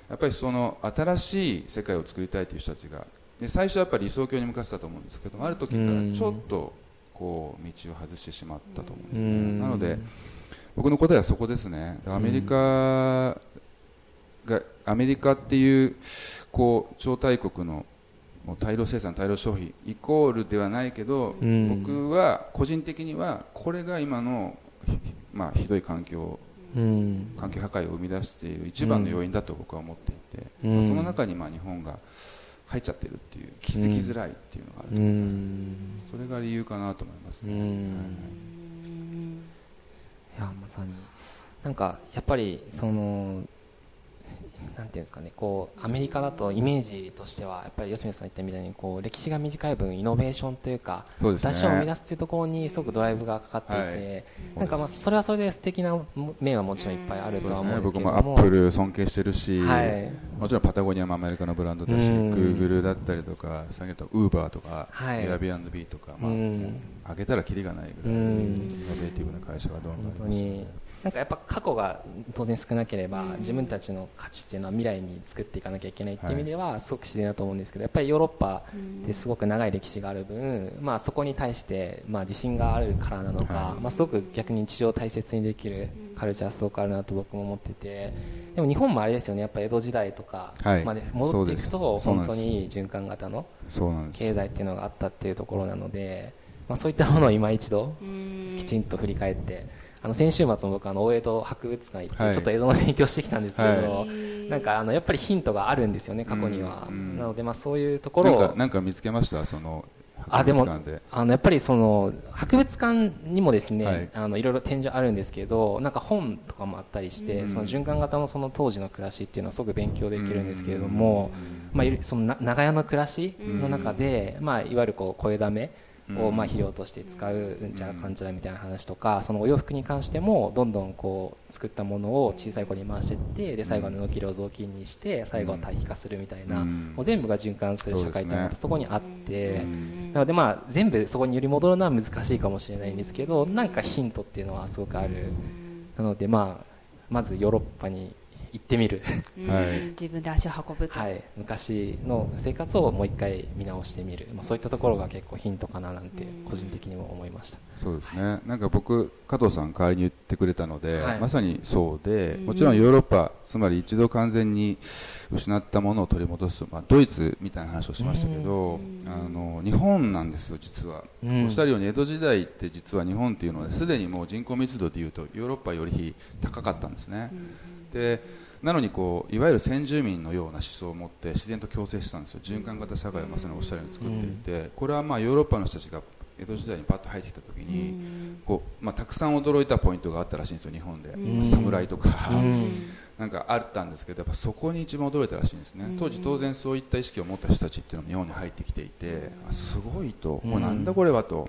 やっぱりその新しい世界を作りたいという人たちがで最初はやっぱり理想郷に向かってたと思うんですけどある時からちょっとこう道を外してしまったと思うんですね、うん。なので僕の答えはそこですね。アメリカがアメリカっていうこう超大国のもう大量生産大量消費イコールではないけど、うん。僕は個人的にはこれが今のひまあひどい環境うん。環境破壊を生み出している一番の要因だと僕は思っていて、うん。まあその中にまあ日本が入っちゃってるっていう気づきづらいっていうのがあるとう思う、ん。それが理由かなと思いますね、うん。いやまさに。なんかやっぱりそのなんていうんですかねこうアメリカだとイメージとしてはやっぱり吉見さん言ったみたいにこう歴史が短い分イノベーションというかそうですね。出しを生み出すっていうところにすごくドライブがかかっていて、はい。なんかまあそれはそれで素敵な面はもちろんいっぱいあるとは思うんです僕も。アけれども、ップル尊敬してるし、はい。もちろんパタゴニアもアメリカのブランドだし、うん。グーグルだったりとか、先ほどウーバーとか、はい。エアビービーとか、まあ、うん。上げたらキリがないぐらい、うん。イノベーティブな会会社がどんどんあ本当になんかやっぱ過去が当然少なければ、自分たちの価値っていうのは未来に作っていかなきゃいけないっていう意味ではすごく自然だと思うんですけどやっぱりヨーロッパってすごく長い歴史がある分、まあ、そこに対してまあ自信があるからなのか、はい。まあ、すごく逆に日常を大切にできるカルチャーすごくあるなと僕も思っててでも日本もあれですよねやっぱ江戸時代とかはい。まで戻っていくと本当に循環型の経済っていうのがあったっていうところなので、まあ、そういったものを今一度うん。きちんと振り返ってあの先週末も僕あの大江戸博物館行って、はい。ちょっと江戸の勉強してきたんですけど、はなんかあのやっぱりヒントがあるんですよね過去には、うんうんなのでまあそういうところを。なんかなんか見つけました？そのあでも博物館で。あのやっぱりその博物館にもですね、はい。あのいろいろ展示あるんですけどなんか本とかもあったりして、うん。その循環型のその当時の暮らしっていうのはすごく勉強できるんですけれども、まあ、いろそのな長屋の暮らしの中で、まあ、いわゆるこう声だめをまあ肥料として使うんちゃらかんちゃらみたいな話とかそのお洋服に関してもどんどんこう作ったものを小さい子に回していってで最後は布切れを雑巾にして最後は堆肥化するみたいな、うん。もう全部が循環する社会っていうのはそこにあって、うん。なのでまあ全部そこにより戻るのは難しいかもしれないんですけどなんかヒントっていうのはすごくある。なのでまあまずヨーロッパに行ってみる、うん。はい。自分で足を運ぶと、はい、昔の生活をもう一回見直してみる、まあ、そういったところが結構ヒントかななんて個人的にも思いました。そうですね、なんか僕、加藤さん、代わりに言ってくれたので、はい。まさにそうで、うん。もちろんヨーロッパ、つまり一度完全に失ったものを取り戻す、まあ、ドイツみたいな話をしましたけど、あの日本なんですよ、実は、うん。おっしゃるように江戸時代って実は日本っていうのはすでにもう人口密度でいうとヨーロッパより高かったんですね。でなのにこういわゆる先住民のような思想を持って自然と共生してたんですよ。循環型社会をまさにおっしゃるように作っていて、これはまあヨーロッパの人たちが江戸時代にパッと入ってきた時に、こうまあ、たくさん驚いたポイントがあったらしいんですよ日本で、うん侍とか、うん。なんかあったんですけどやっぱそこに一番驚いたらしいんですね、当時当然そういった意識を持った人たちっていうのも日本に入ってきていて、あすごいと、うなんだこれはと。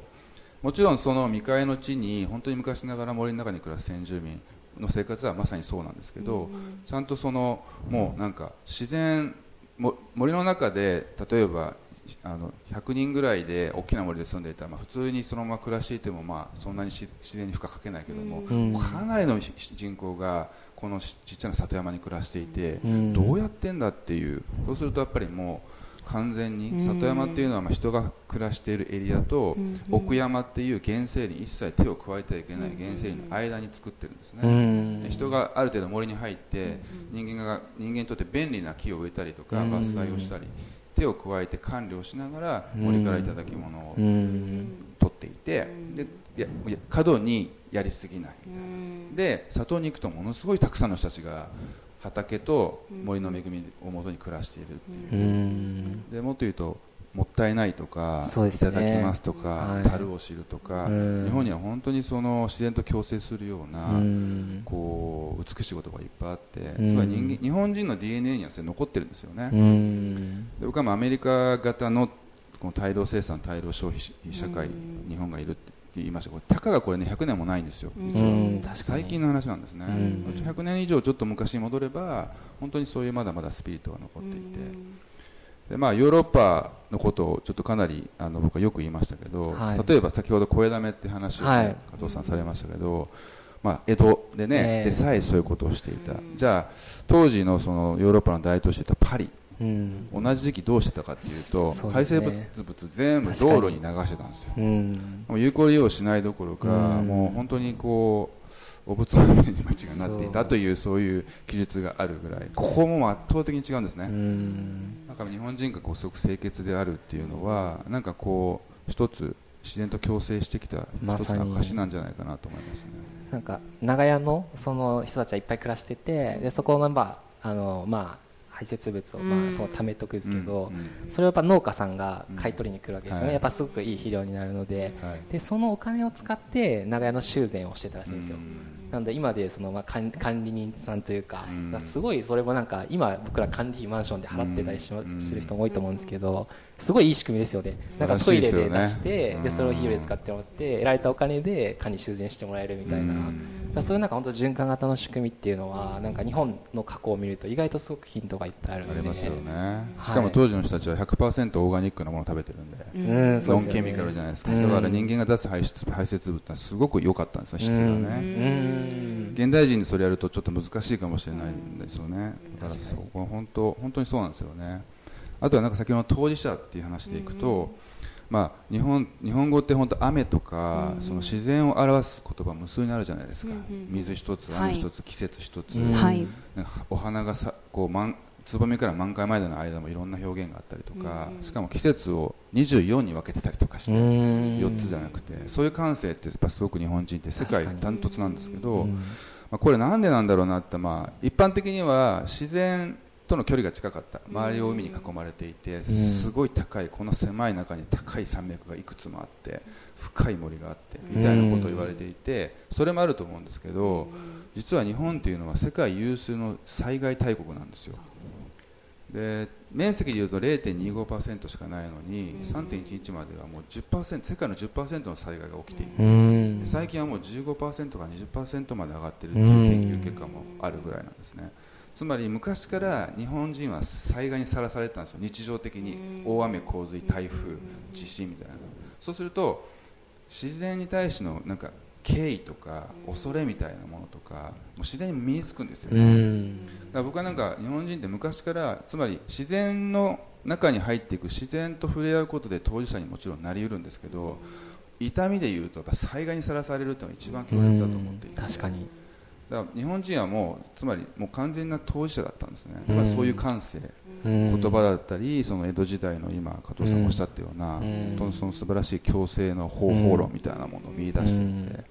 もちろんその未開の地に本当に昔ながら森の中に暮らす先住民の生活はまさにそうなんですけど、ちゃんとそのもうなんか自然も森の中で例えばあの100人ぐらいで大きな森で住んでいたら、まあ、普通にそのまま暮らしていても、まあ、そんなにし自然に負荷かけないけども、うん。かなりの人口がこのちちっちゃな里山に暮らしていて、うん。どうやってんだっていうそうするとやっぱりもう完全に。里山っていうのはまあ人が暮らしているエリアとうん。奥山っていう原生林一切手を加えてはいけない原生林の間に作ってるんですね。うん。で人がある程度森に入って人間が人間にとって便利な木を植えたりとかうん。伐採をしたり手を加えて管理をしながら森からいただき物をうん。取っていてでいやいや過度にやりすぎないみたいな。で里に行くとものすごいたくさんの人たちが畑と森の恵みをもとに暮らしているっていう。うん。でもっと言うともったいないとか、ね。いただきますとか、はい。樽を知るとか、うん。日本には本当にその自然と共生するような、うん。こう美しいことがいっぱいあって、うん。つまり人間日本人の DNA にはそれ残ってるんですよね、うん。で僕はまあアメリカ型のこの大量生産、大量消費社会、日本がいるって言いました。これたかがこれね100年もないんですよ、最近の話なんですね、うん。100年以上ちょっと昔に戻れば本当にそういうまだまだスピリットが残っていて、でまあ、ヨーロッパのことをちょっとかなりあの僕はよく言いましたけど、はい。例えば先ほど声だめって話を、ねはい。加藤さんされましたけど、まあ、江戸でね、ええ。でさえそういうことをしていた、じゃあ当時のそのヨーロッパの大都市だったパリうん。同じ時期どうしてたかっていうとそう排ですね。泄物全部道路に流してたんですよ。うん。有効利用しないどころか、うん。もう本当にこうお仏のように街がなっていたというそういう記述があるぐらい。ここも圧倒的に違うんですね、うん。なんか日本人がこうすごく清潔であるっていうのはなんかこう一つ自然と共生してきた一つの証なんじゃないかなと思いますね。なんか長屋のその人たちはいっぱい暮らしててでそこのまああのまあ排泄物をまあその貯めとくんですけど、うんそれをやっぱ農家さんが買い取りに来るわけですよね、はい。やっぱすごくいい肥料になるので。はい。でそのお金を使って長屋の修繕をしてたらしいんですよ、なので今でそのまあ管管理人さんというか,、うん。すごいそれもなんか今僕ら管理費マンションで払ってたりし,、うん。する人も多いと思うんですけどすごいいい仕組みですよね。なんからトイレで出してでうん。それを肥料で使ってもらって得られたお金で管理修繕してもらえるみたいな、うん。らそういうなんか本当循環型の仕組みっていうのはなんか日本の過去を見ると意外とすごくヒントがいっぱいあるので。ありますよね、はい。しかも当時の人たちは100%オーガニックなものを食べてるんで、うんンケミカルじゃないですか、うん。だから人間が出す排出排泄物ってすごく良かったんですよ質がね、うん。現代人にそれやるとちょっと難しいかもしれないんですよね、だからそこは本当本当にそうなんですよね。あとはなんか先ほどの当事者っていう話でいくと、まあ、日本日本語って本当雨とか、その自然を表す言葉無数にあるじゃないですか、水一つ雨一つ、季節一つ、お花がさこう満つぼみから満開までの間もいろんな表現があったりとか、しかも季節を24に分けてたりとかして、4つじゃなくてそういう感性ってやっぱすごく日本人って世界ダントツなんですけど、うん。まあ、これなんでなんだろうなって、まあ、一般的には自然との距離が近かった。周りを海に囲まれていてすごい高いこの狭い中に高い山脈がいくつもあって深い森があってみたいなことを言われていてそれもあると思うんですけど実は日本っていうのは世界有数の災害大国なんですよ。で面積でいうと0.25%しかないのに3.11まではもう10%世界の10%の災害が起きていてうん。最近はもう15%から20%まで上がっているという研究結果もあるぐらいなんですねつまり昔から日本人は災害にさらされてたんですよ。日常的に。大雨洪水台風地震みたいな。そうすると自然に対してのなんか敬意とか恐れみたいなものとかもう自然に身につくんですようね、ん。だから僕はなんか日本人って昔からつまり自然の中に入っていく自然と触れ合うことで当事者にもちろんなりうるんですけど痛みでいうとやっぱ災害にさらされるというのが一番強烈だと思っていて。確かにだから日本人はもうつまりもう完全な当事者だったんですね。だからそういう感性、言言葉だったりその江戸時代の今加藤さんがおっしゃったような、ん。本当にその素晴らしい共生の方法論みたいなものを見出していて、うん。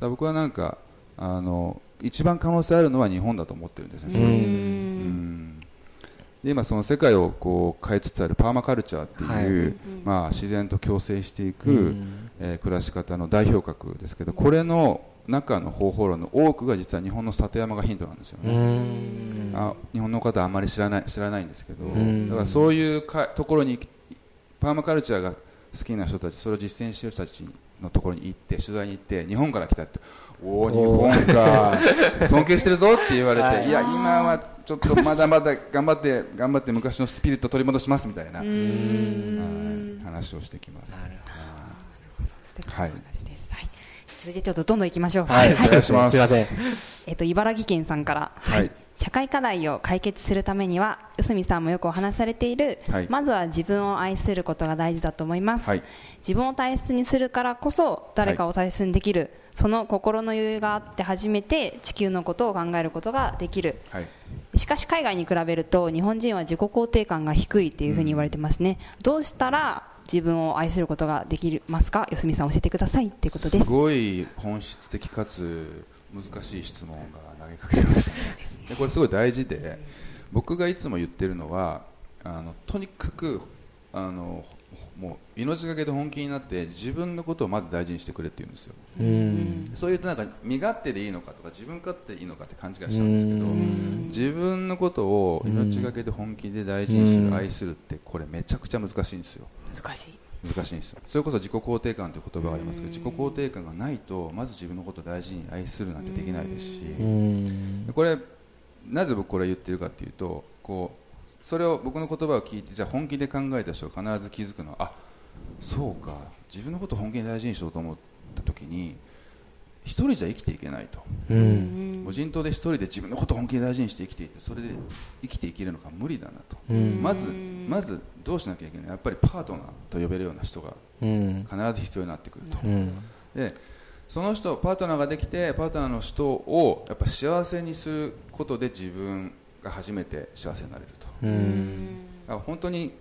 だ僕はなんかあの一番可能性あるのは日本だと思ってるんですねそれ。をうん。で今その世界をこう変えつつあるパーマカルチャーっていう、はい。まあ、自然と共生していく、うん。えー暮らし方の代表格ですけどこれの中の方法論の多くが実は日本の里山がヒントなんですようね、ん。あ日本の方はあんまり知らない知らないんですけど、ん。だからそういうかところにパーマカルチャーが好きな人たちそれを実践している人たちのところに行って取材に行って日本から来たっておお日本か 尊敬してるぞって言われて、はい。い、や今はちょっとまだまだ頑張って頑張って昔のスピリット取り戻しますみたいな、はい話をしてきます。なる素敵なはい話です。はい続いてちょっとどんどん行きましょう。はいお願いします。すいません。えっと、茨城県さんから、はい。社会課題を解決するためには宇住さんもよくお話しされている、はい。まずは自分を愛することが大事だと思います、はい。自分を大切にするからこそ誰かを大切にできる、その心の余裕があって初めて地球のことを考えることができる。はい。しかし海外に比べると日本人は自己肯定感が低いというふうに言われてますね、どうしたら自分を愛することができますか？四角さん教えてください。ということです。すごい本質的かつ難しい質問が投げかけました。ね。でこれすごい大事で僕がいつも言ってるのはあのとにかくあのもう命がけで本気になって自分のことをまず大事にしてくれって言うんですよ。うん。そういうとなんか身勝手でいいのかとか自分勝手でいいのかって勘違いしちゃうんですけどうん。自分のことを命がけで本気で大事にすうん。る愛するってこれめちゃくちゃ難しいんですよ。難しい。難しいんですよ。それこそ自己肯定感という言葉がありますけど自己肯定感がないとまず自分のことを大事に愛するなんてできないですし。うん。でこれなぜ僕これ言ってるかというとこうそれを僕の言葉を聞いてじゃあ本気で考えた人が必ず気づくのはあそうか自分のことを本気に大事にしようと思った時に一人じゃ生きていけないと。うん。無人島で一人で自分のことを本気で大事にして生きていてそれで生きていけるのが無理だなと。うん。まずまずどうしなきゃいけない。やっぱりパートナーと呼べるような人がうん。必ず必要になってくると。うん。でその人パートナーができてパートナーの人をやっぱ幸せにすることで自分が初めて幸せになれると本当に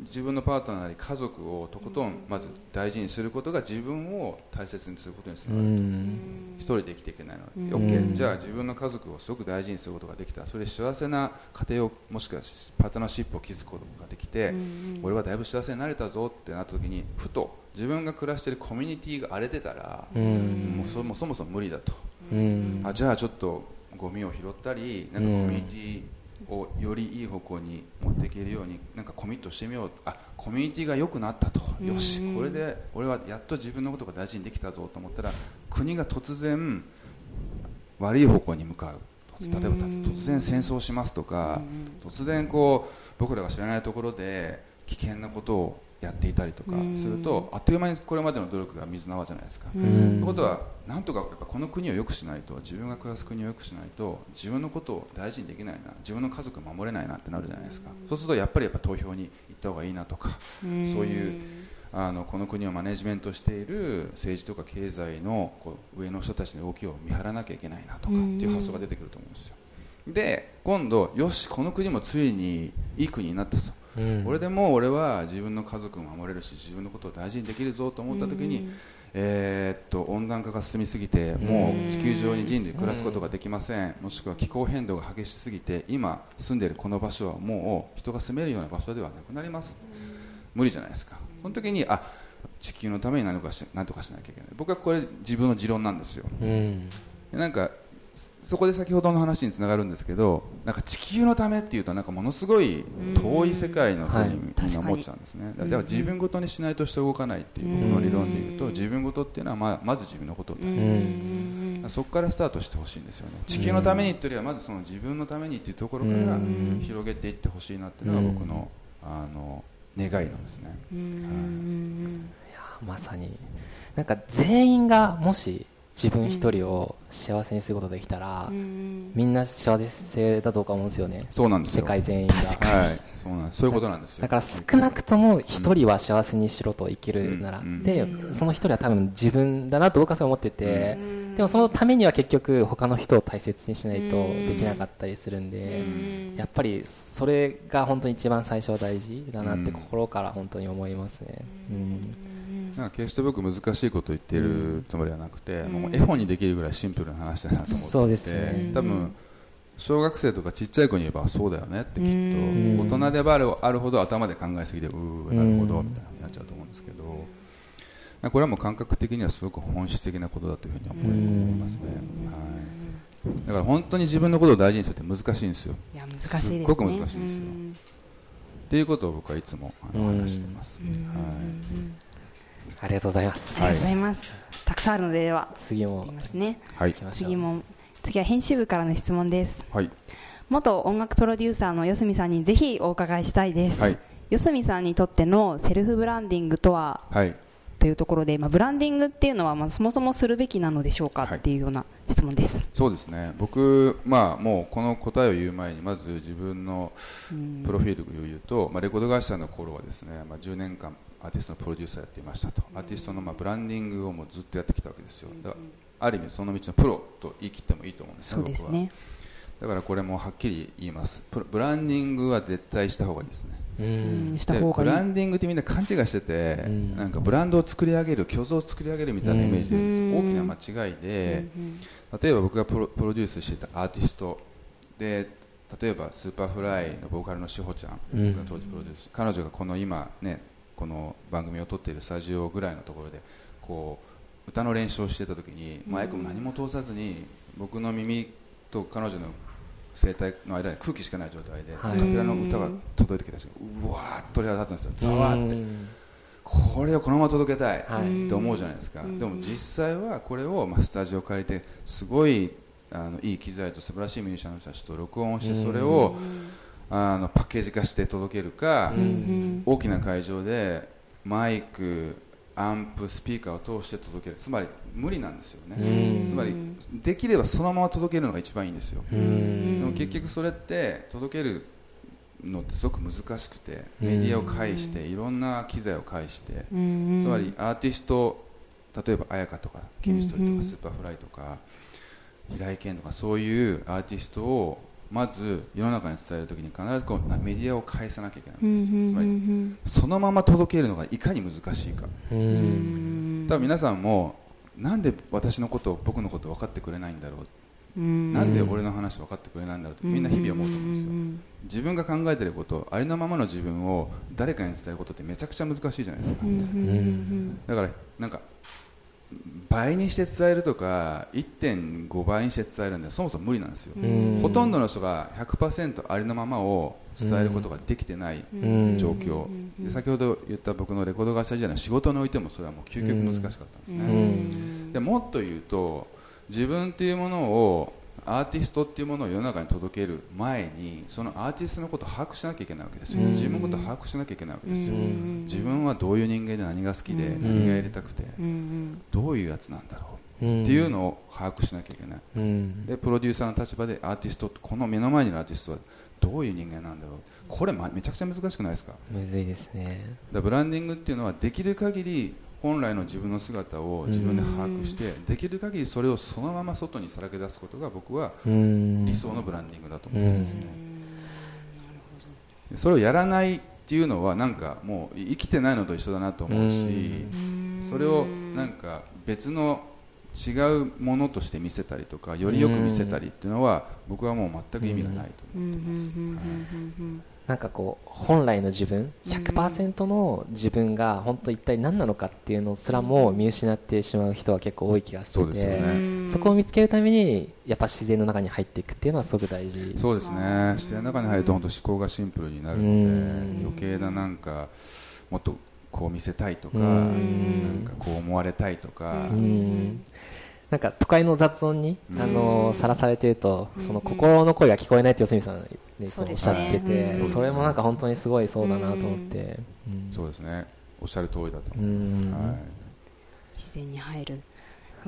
自分のパートナーなり家族をとことんまず大事にすることが自分を大切にすることにつうながるとん。一人で生きていけないの。で、うん。OK じゃあ自分の家族をすごく大事にすることができた。それで幸せな家庭をもしくはパートナーシップを築くことができて、俺はだいぶ幸せになれたぞってなった時にふと自分が暮らしているコミュニティが荒れてたら、うん。もうそもうそもそも無理だと、うん。あじゃあちょっとゴミを拾ったりなんかコミュニティをよりいい方向に持っていけるようになんかコミットしてみよう。あコミュニティが良くなったと、よし。これで俺はやっと自分のことが大事にできたぞと思ったら国が突然悪い方向に向かう。例えば突然戦争しますとか突然こう僕らが知らないところで危険なことをやっていたりとかするとあっという間にこれまでの努力が水縄じゃないですか。ということはなんとかやっぱこの国を良くしないと自分が暮らす国を良くしないと自分のことを大事にできないな自分の家族を守れないなってなるじゃないですか。そうするとやっぱりやっぱ投票に行った方がいいなとかそういうあのこの国をマネジメントしている政治とか経済のこう上の人たちの動きを見張らなきゃいけないなとかっていう発想が出てくると思うんですよ。で今度よしこの国もついにいい国になったぞうん、これでもう俺は自分の家族も守れるし自分のことを大事にできるぞと思った時に、うん、えー、っと温暖化が進みすぎてもう地球上に人類暮らすことができません、もしくは気候変動が激しすぎて今住んでいるこの場所はもう人が住めるような場所ではなくなります、無理じゃないですか。その時にあ地球のために何とかし何とかしなきゃいけない。僕はこれ自分の持論なんですよ、うん、なんかそこで先ほどの話につながるんですけどなんか地球のためっていうとなんかものすごい遠い世界のふうにみんな思っちゃうんですね、だから自分ごとにしないとして動かないっていう僕の理論でいうと自分ごとっていうのはままず自分のことをそこからスタートしてほしいんですよね。地球のためにというよりはまずその自分のためにっていうところから広げていってほしいなっていうのが僕のあの願いなんですね、はい、いやまさになん。か全員がもし自分一人を幸せにすることができたら、うん、みんな幸せだとか思うんですよね。そうなんです世界全員が。はい。そうなんそういうことなんですよ。だから少なくとも一人は幸せにしろと生きるなら、うん、でその一人は多分自分だなと僕はそう思ってて、うん、でもそのためには結局他の人を大切にしないとできなかったりするんで、やっぱりそれが本当に一番最初は大事だなって心から本当に思いますね、うんなんか決して僕難しいことを言っているつもりはなくて、うん、もう絵本にできるぐらいシンプルな話だなと思ってそうです、ね、多分小学生とかちっちゃい子に言えばそうだよねってきっと大人であるあるほど頭で考えすぎてうーなるほどみたいになっちゃうと思うんですけどこれはもう感覚的にはすごく本質的なことだというふうに思いますね。はいだから本当に自分のことを大事にするって難しいんですよ。いや難しいです、ね、すごく難しいんですよ。っていうことを僕はいつもあの話してます。はい。ありがとうございます。ありがとうございます。たくさんあるのででは次もいますね。はい。次も次は編集部からの質問です。はい。元音楽プロデューサーの四角さんにぜひお伺いしたいです。はい。四角さんにとってのセルフブランディングとは、はい、というところで、まあ、ブランディングっていうのは、まあ、そもそもするべきなのでしょうか、はい、っていうような質問ですそうですね僕、まあ、もうこの答えを言う前にまず自分のプロフィールを言うと、まあ、レコード会社の頃はですね、まあ、10年間アーティストのプロデューサーやっていましたと、アーティストのまあブランディングをもうずっとやってきたわけですよ、だある意味その道のプロと言い切ってもいいと思うんですね、僕は。だからこれもはっきり言います。ブランディングは絶対した方がいいですね。ブランディングってみんな勘違いしてて、うん、なんかブランドを作り上げる虚像を作り上げるみたいなイメージで、うん、大きな間違いで、うん、例えば僕がプロプロデュースしてたアーティストで例えば Superfly のボーカルの志保ちゃん、僕が当時プロデュース彼女がこの今ねこの番組を撮っているスタジオぐらいのところでこう歌の練習をしてた時にマイクも何も通さずに僕の耳と彼女の声帯の間に空気しかない状態で、アカペラの歌が届いてきたしうわーっと鳥肌立つんですよ。ざわって。これをこのまま届けたいって思うじゃないですか、でも実際はこれをまあスタジオ借りてすごいあのいい機材と素晴らしいミュージシャンの人たちと録音してそれを、あのパッケージ化して届けるか、大きな会場でマイクアンプスピーカーを通して届ける。つまり無理なんですよね。つまりできればそのまま届けるのが一番いいんですよ。でも結局それって届けるのってすごく難しくてメディアを介していろんな機材を介してつまりアーティスト例えば絢香とか CHEMISTRY とか Superfly とか平井堅とかそういうアーティストをまず世の中に伝えるときに必ずこうメディアを介さなきゃいけないんですよ、つまりそのまま届けるのがいかに難しいか。多分皆さんもなんで私のことを僕のことを分かってくれないんだろう。なんで俺の話分かってくれないんだろうってみんな日々思うと思うんですよ。自分が考えていることありのままの自分を誰かに伝えることってめちゃくちゃ難しいじゃないですか。だからなんか倍にして伝えるとか1.5倍にして伝えるんでそもそも無理なんですよ。ほとんどの人が100%ありのままを伝えることができてない状況。で先ほど言った僕のレコード会社時代の仕事においてもそれはもう究極難しかったんですね。でもっと言うと自分っていうものをアーティストっていうものを世の中に届ける前にそのアーティストのことを把握しなきゃいけないわけですよ、うん。自分のことを把握しなきゃいけないわけですよ、うん。自分はどういう人間で何が好きでうん。何がやりたくてうん。どういうやつなんだろううん。っていうのを把握しなきゃいけない。うん。でプロデューサーの立場でアーティストこの目の前にいるアーティストはどういう人間なんだろう。これ、ま、めちゃくちゃ難しくないですか？むずいですね。だブランディングっていうのはできる限り本来の自分の姿を自分で把握してできる限りそれをそのまま外にさらけ出すことが僕はうん。理想のブランディングだと思うんですね、それをやらないっていうのはなんかもう生きてないのと一緒だなと思うしそれをなんか別の違うものとして見せたりとかよりよく見せたりっていうのは僕はもう全く意味がないと思ってます、なんかこう本来の自分100%の自分が本当一体何なのかっていうのすらも見失ってしまう人は結構多い気がしててそね。そこを見つけるためにやっぱ自然の中に入っていくっていうのはすごく大事。そうですね。自然の中に入ると本当思考がシンプルになるうん。ので余計ななんかもっとこう見せたいとかうなんんかこう思われたいとかうんなんか都会の雑音にうん。あのさらされてるとうんその心の声が聞こえないって四角さんねそうですおっしゃねっててうん。それもなんか本当にすごいそうだなと思って。うんそうですね。おっしゃる通りだと自然に入る。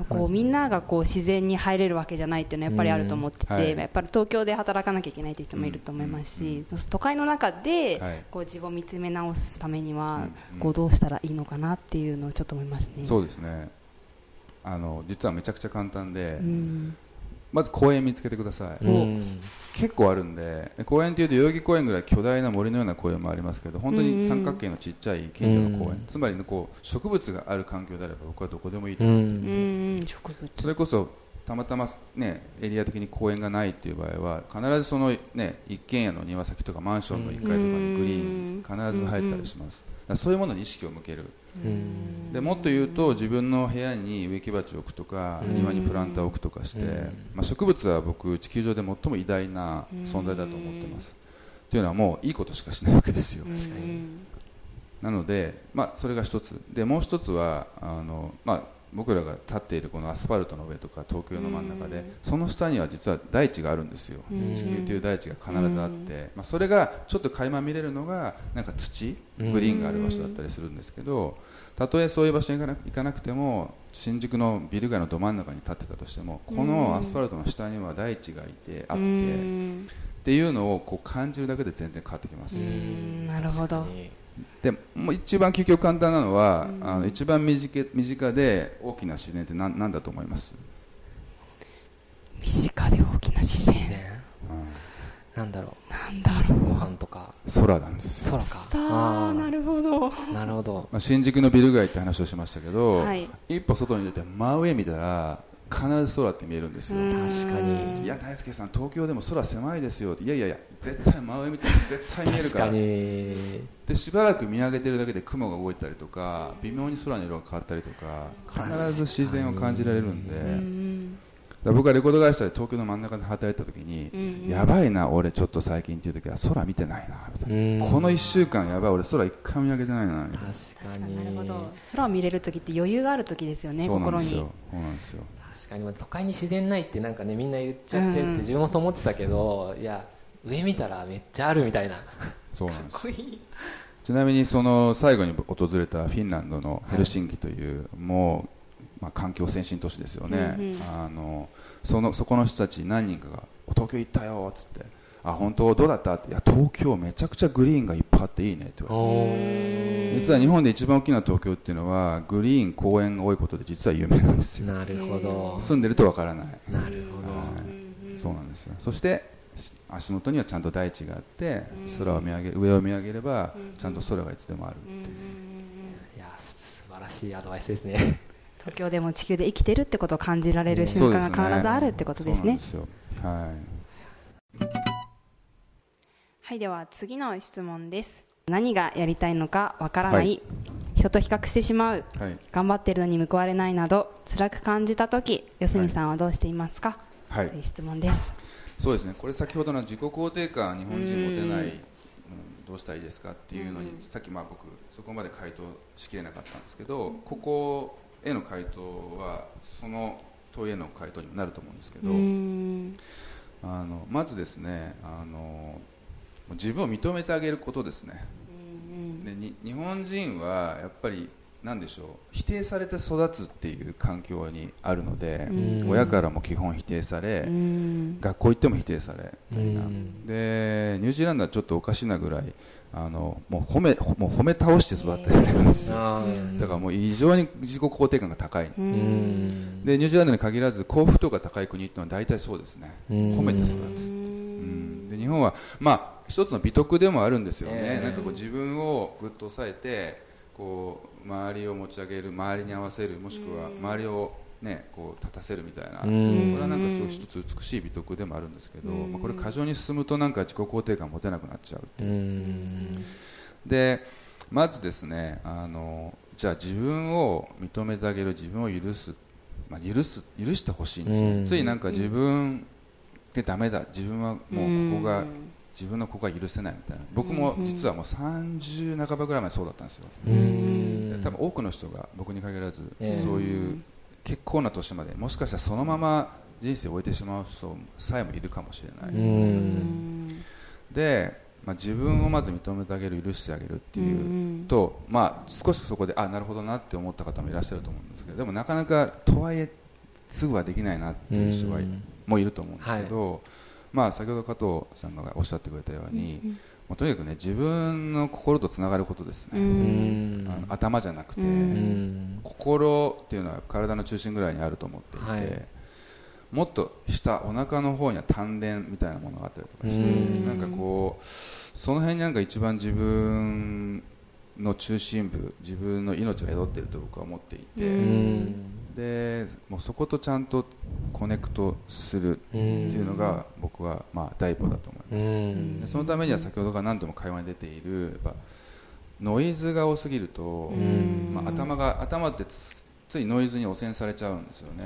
こうみんながこう自然に入れるわけじゃないっていうのはやっぱりあると思ってて、うん。はい。やっぱり東京で働かなきゃいけないという人もいると思いますし、都会の中ではい。こう自分を見つめ直すためにはうん。こうどうしたらいいのかなっていうのをちょっと思いますね。そうですねあの実はめちゃくちゃ簡単で、うん。まず公園見つけてください、うん。結構あるんで公園っていうと代々木公園ぐらい巨大な森のような公園もありますけど本当に三角形のちっちゃい近所の公園、うん。つまりねこう植物がある環境であれば僕はどこでもいいとう思う、うんん植物。それこそたまたま、ね、エリア的に公園がないっていう場合は必ずその、ね、一軒家の庭先とかマンションの1階とかにグリーン必ず入ったりします、そういうものに意識を向ける。うんでもっと言うと自分の部屋に植木鉢を置くとかうん。庭にプランターを置くとかして、うん。まあ、植物は僕地球上で最も偉大な存在だと思ってます。というのはもういいことしかしないわけですよ。確かに。なので、まあ、それが一つ。でもう一つはあの、まあ、僕らが立っているこのアスファルトの上とか東京の真ん中でその下には実は大地があるんですよ。うん。地球という大地が必ずあって、まあ、それがちょっと垣間見れるのがなんか土うん。グリーンがある場所だったりするんですけどたとえそういう場所に行かな行かなくても新宿のビル街のど真ん中に立ってたとしてもこのアスファルトの下には大地がいてあっうてん。っていうのをこう感じるだけで全然変わってきます。うん。なるほどでもう一番究極簡単なのは、うん。あの一番身近身近で大きな自然って何何だと思います、身近で大きな自然。自然？なんだろなんだろう。ごう飯とか。空なんですよ、空か。さあなるほど。なるほど。まあ、新宿のビル街って話をしましたけど、はい。一歩外に出て真上見たら必ず空って見えるんですよ、うん。確かに。いや大輔さん東京でも空狭いですよって。いやいやいや絶対真上見て絶対見えるから。確かに。でしばらく見上げてるだけで雲が動いたりとか微妙に空の色が変わったりとか必ず自然を感じられるんで、うんだから僕はレコード会社で東京の真ん中で働いてた時に、うんやばいな俺ちょっと最近っていう時は空見てないなみたいな、うん。この1週間やばい俺空一回も見上げてないなみたいな。確か確かにになるほど。空を見れる時って余裕がある時ですよねそうなん心にですよ。そうなんですよ確かにまあ都会に自然ないってなんかねみんな言っちゃってってうん。自分もそう思ってたけどいや上見たらめっちゃあるみたいな。そうなんです。こいい。ちなみにその最後に訪れたフィンランドのヘルシンキという、もう、まあ、環境先進都市ですよね、うんうんあのそのそこの人たち何人かが「東京行ったよ」っつって「あ本当どうだった?」って「いや東京めちゃくちゃグリーンがいっぱいあっていいね」って言われて。実は日本で一番大きな東京っていうのはグリーン公園が多いことで実は有名なんですよ。なるほど。住んでるとわからない。なるほはい。そうなんですよ。そしてし足元にはちゃんと大地があって空を見上げ上を見上げればちゃんと空がいつでもあるっていう。どいやす素晴らしいアドバイスですね。東京でも地球で生きてるってことを感じられる瞬間が必ずあるってことですね。そうなんですよ。はいはいでは次の質問です。何がやりたいのかわからない、はい。人と比較してしまう。はい。頑張ってるのに報われないなど辛く感じた時四角さんはどうしていますか、はい。という質問です。そうですね。これ先ほどの自己肯定感日本人持てない、うん。どうしたらいいですかっていうのに、さっきまあ僕そこまで回答しきれなかったんですけどここへの回答はその問いへの回答にもなると思うんですけうど、ん。あのまずですねあの自分を認めてあげることですね。でに日本人はやっぱり何でしょう否定されて育つっていう環境にあるので、うん。親からも基本否定され、うん。学校行っても否定されみたでニュージーランドはちょっとおかしなぐらいあのもう褒めもう褒め倒して育てられるんですよ、だからもう異常に自己肯定感が高い、でニュージーランドに限らず幸福度が高い国っていうのは大体そうですね、うん。褒めて育つ、うん。で日本はまあ一つの美徳でもあるんですよね、ええ。なんかこう自分をぐっと抑えてこう周りを持ち上げる周りに合わせるもしくは周りをねこう立たせるみたいな、うん。これはなんかすごい一つ美しい美徳でもあるんですけど、うん。まあ、これ過剰に進むとなんか自己肯定感持てなくなっちゃうってういう、ん。でまずですねあのじゃあ自分を認めてあげる自分を許す、まあ、許す許してほしいんですよ、うん。ついなんか自分でダメだ。自分はもうここが、自分のここが許せないみたいな。僕も実はもう30半ばぐらいまでそうだったんですよ、うん。多分多くの人が僕に限らず、ええ。そういう結構な年までもしかしたらそのまま人生を終えてしまう人さえもいるかもしれない、うん。で、まあ、自分をまず認めてあげる許してあげるっていうと、まあ、少しそこであなるほどなって思った方もいらっしゃると思うんですけどでもなかなかとはいえすぐはできないなっていう人はうん。もいると思うんですけど、まあ、先ほど加藤さんがおっしゃってくれたように、もうとにかくね自分の心とつながることですね、頭じゃなくて、うん。心っていうのは体の中心ぐらいにあると思っていて、はい。もっと下お腹の方には丹田みたいなものがあったりとかして、うん。なんかこうその辺になんか一番自分の中心部自分の命が宿っていると僕は思っていて、うんでもうそことちゃんとコネクトするっていうのが僕はまあ第一歩だと思います、そのためには先ほどから何度も会話に出ているやっぱノイズが多すぎると、ん。まあ、頭が頭ってつついノイズに汚染されちゃうんですよね、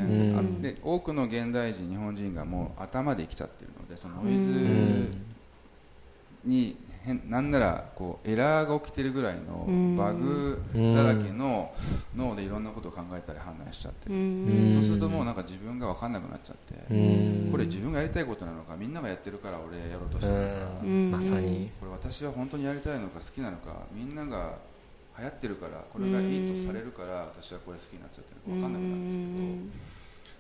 で多くの現代人日本人がもう頭で生きちゃってるのでそのノイズに変なんならこうエラーが起きてるぐらいのうん。バグだらけの脳でいろんなことを考えたり判断しちゃって。そうするともうなんか自分が分かんなくなっちゃって、うん。これ自分がやりたいことなのかみんながやってるから俺やろうとしてるのか、うん。まさに。これ私は本当にやりたいのか好きなのかみんなが流行ってるからこれがいいとされるから私はこれ好きになっちゃってるのか分かんなくなるんですけど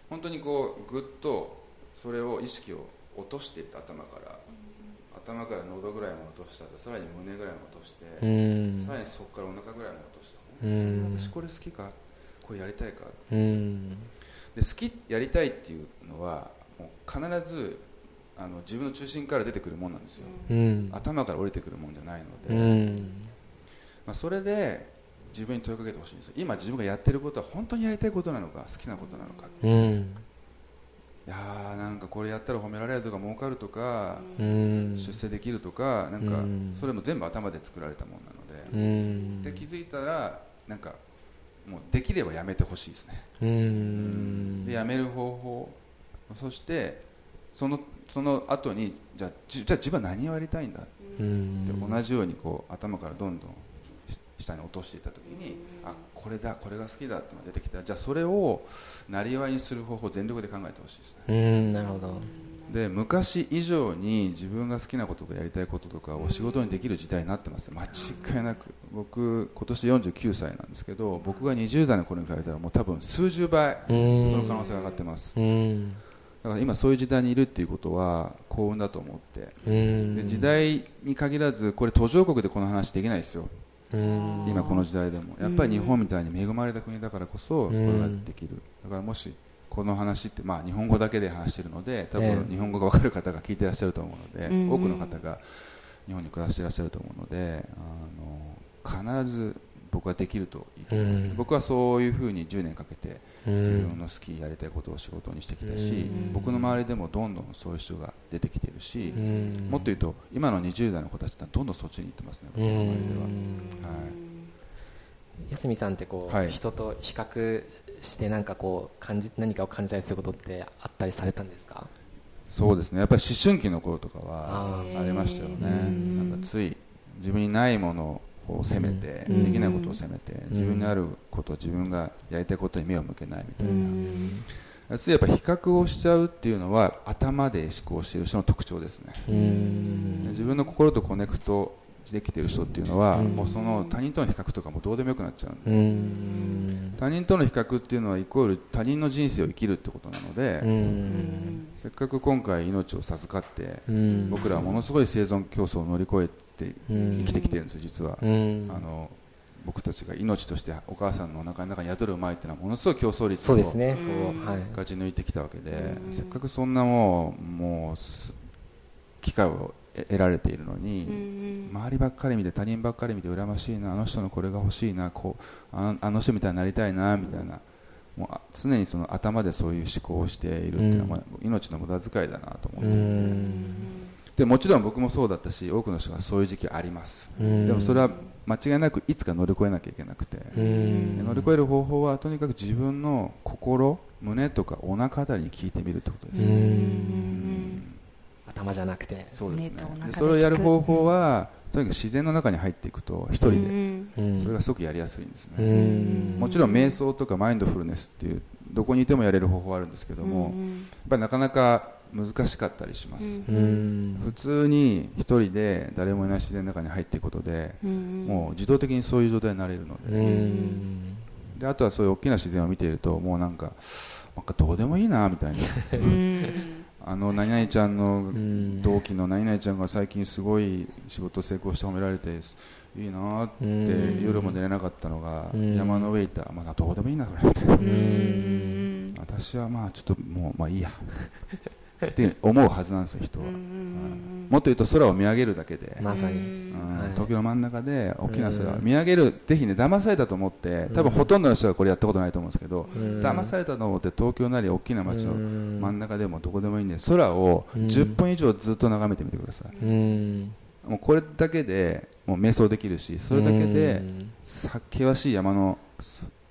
本当にこうぐっとそれを意識を落としていって頭から頭から喉ぐらいも落としたとさらに胸ぐらいも落として、うん。さらにそこからお腹ぐらいも落とした。うん。本当に私これ好きか？これやりたいか？うん。で好きやりたいっていうのはもう必ずあの自分の中心から出てくるもんなんですよ、うん。頭から降りてくるもんじゃないのうで、ん。まあ、それで自分に問いかけてほしいんですよ。今自分がやってることは本当にやりたいことなのか好きなことなのか、いうん。やーなんかこれやったら褒められるとか儲かるとか、うん。出世できるとかなんかうん。それも全部頭で作られたものなのうで、ん。で気づいたらなんかもうできればやめてほしいですね、うん。でやめる方法そしてそのその後にじゃあじじゃあ自分は何をやりたいんだうん。で同じようにこう頭からどんどんし下に落としていった時にあこれだこれが好きだってのが出てきたらじゃあそれをなりわいにする方法を全力で考えてほしいですね。うんなるほど。で昔以上に自分が好きなこととかやりたいこととかを仕事にできる時代になってます間違いなく。僕今年49歳なんですけど僕が20代の頃に比べたらもう多分数十倍そうん。の可能性が上がってます。うん。だから今そういう時代にいるっていうことは幸運だと思って。うん。で時代に限らずこれ途上国でこの話できないですよ。うん今この時代でも。やっぱり日本みたいに恵まれた国だからこそこれができる。だからもしこの話ってまあ日本語だけで話しているので多ええ分日本語が分かる方が聞いてらっしゃると思うのでうん。多くの方が日本に暮らしていらっしゃると思うのであの必ず僕はできると言い切ります。うん。僕はそういうふうに10年かけてう自ん分の好きやりたいことを仕事にしてきたしうん。僕の周りでもどんどんそういう人が出てきているしうん。もっと言うと今の20代の子たちってどんどんそっちに行ってますね僕の周りでは。はい。四角さんってこう、はい。人と比較してなんかこう感じ何かを感じたりすることってあったりされたんですか？そうですね。やっぱり思春期の頃とかあはー。ありましたよね。うん。なんかつい自分にないものを責めて、うん。できないことを責めて、自分にあること自分がやりたいことに目を向けないみたいな、つやっぱ比較をしちゃうっていうのは頭で思考している人の特徴ですね。うん。自分の心とコネクトできている人っていうのは、うん。もうその他人との比較とかもどうでもよくなっちゃうん。他人との比較っていうのはイコール他人の人生を生きるってことなので、うん。せっかく今回命を授かって、うん。僕らはものすごい生存競争を乗り越えてうん。生きてきてるんですよ実は、うん。あの僕たちが命としてお母さんのお腹の中に宿る前っていうのはものすごい競争率を勝ち抜いてきたわけで、うん。せっかくそんなもうもうす機会を得得られているのに、周りばっかり見て他人ばっかり見て羨ましいなあの人のこれが欲しいなこうあの人みたいになりたいなみたいな。もうあ常にその頭でそういう思考をしているっていうのは、まあ命の無駄遣いだなと思うって、もちろん僕もそうだったし多くの人がそういう時期あります、うん。でもそれは間違いなくいつか乗り越えなきゃいけなくて、うん。で乗り越える方法はとにかく自分の心胸とかお腹あたりに聞いてみるってことです、うん。頭じゃなくて。そうですね。それをやる方法は、とにかく自然の中に入っていくと一人で、うん。それがすごくやりやすいんですね、うん。もちろん瞑想とかマインドフルネスっていうどこにいてもやれる方法はあるんですけども、やっぱりなかなか難しかったりします、うん。普通に一人で誰もいない自然の中に入っていくことで、もう自動的にそういう状態になれるのうで,、ん。であとはそういう大きな自然を見ているともうなんかなんかどうでもいいなみたいな。あの何々ちゃんのん。同期の何々ちゃんが最近すごい仕事成功して褒められていいなってうん。夜も寝れなかったのがうん。山の上行ったら、まあ、どうでもいいなこれみたいな。うん。私はまあちょっともうまあいいやって思うはずなんですよ人は、もっと言うと空を見上げるだけで、まさに。うん。はい。東京の真ん中で大きな空、うん見上げる。ぜひね騙されたと思って多分ほとんどの人がこれやったことないと思うんですけど、うん。騙されたと思って東京なり大きな街のうん。真ん中でもどこでもいいんで空をうん。10分以上ずっと眺めてみてください、うん。もうこれだけでもう瞑想できるしそれだけで険しい山の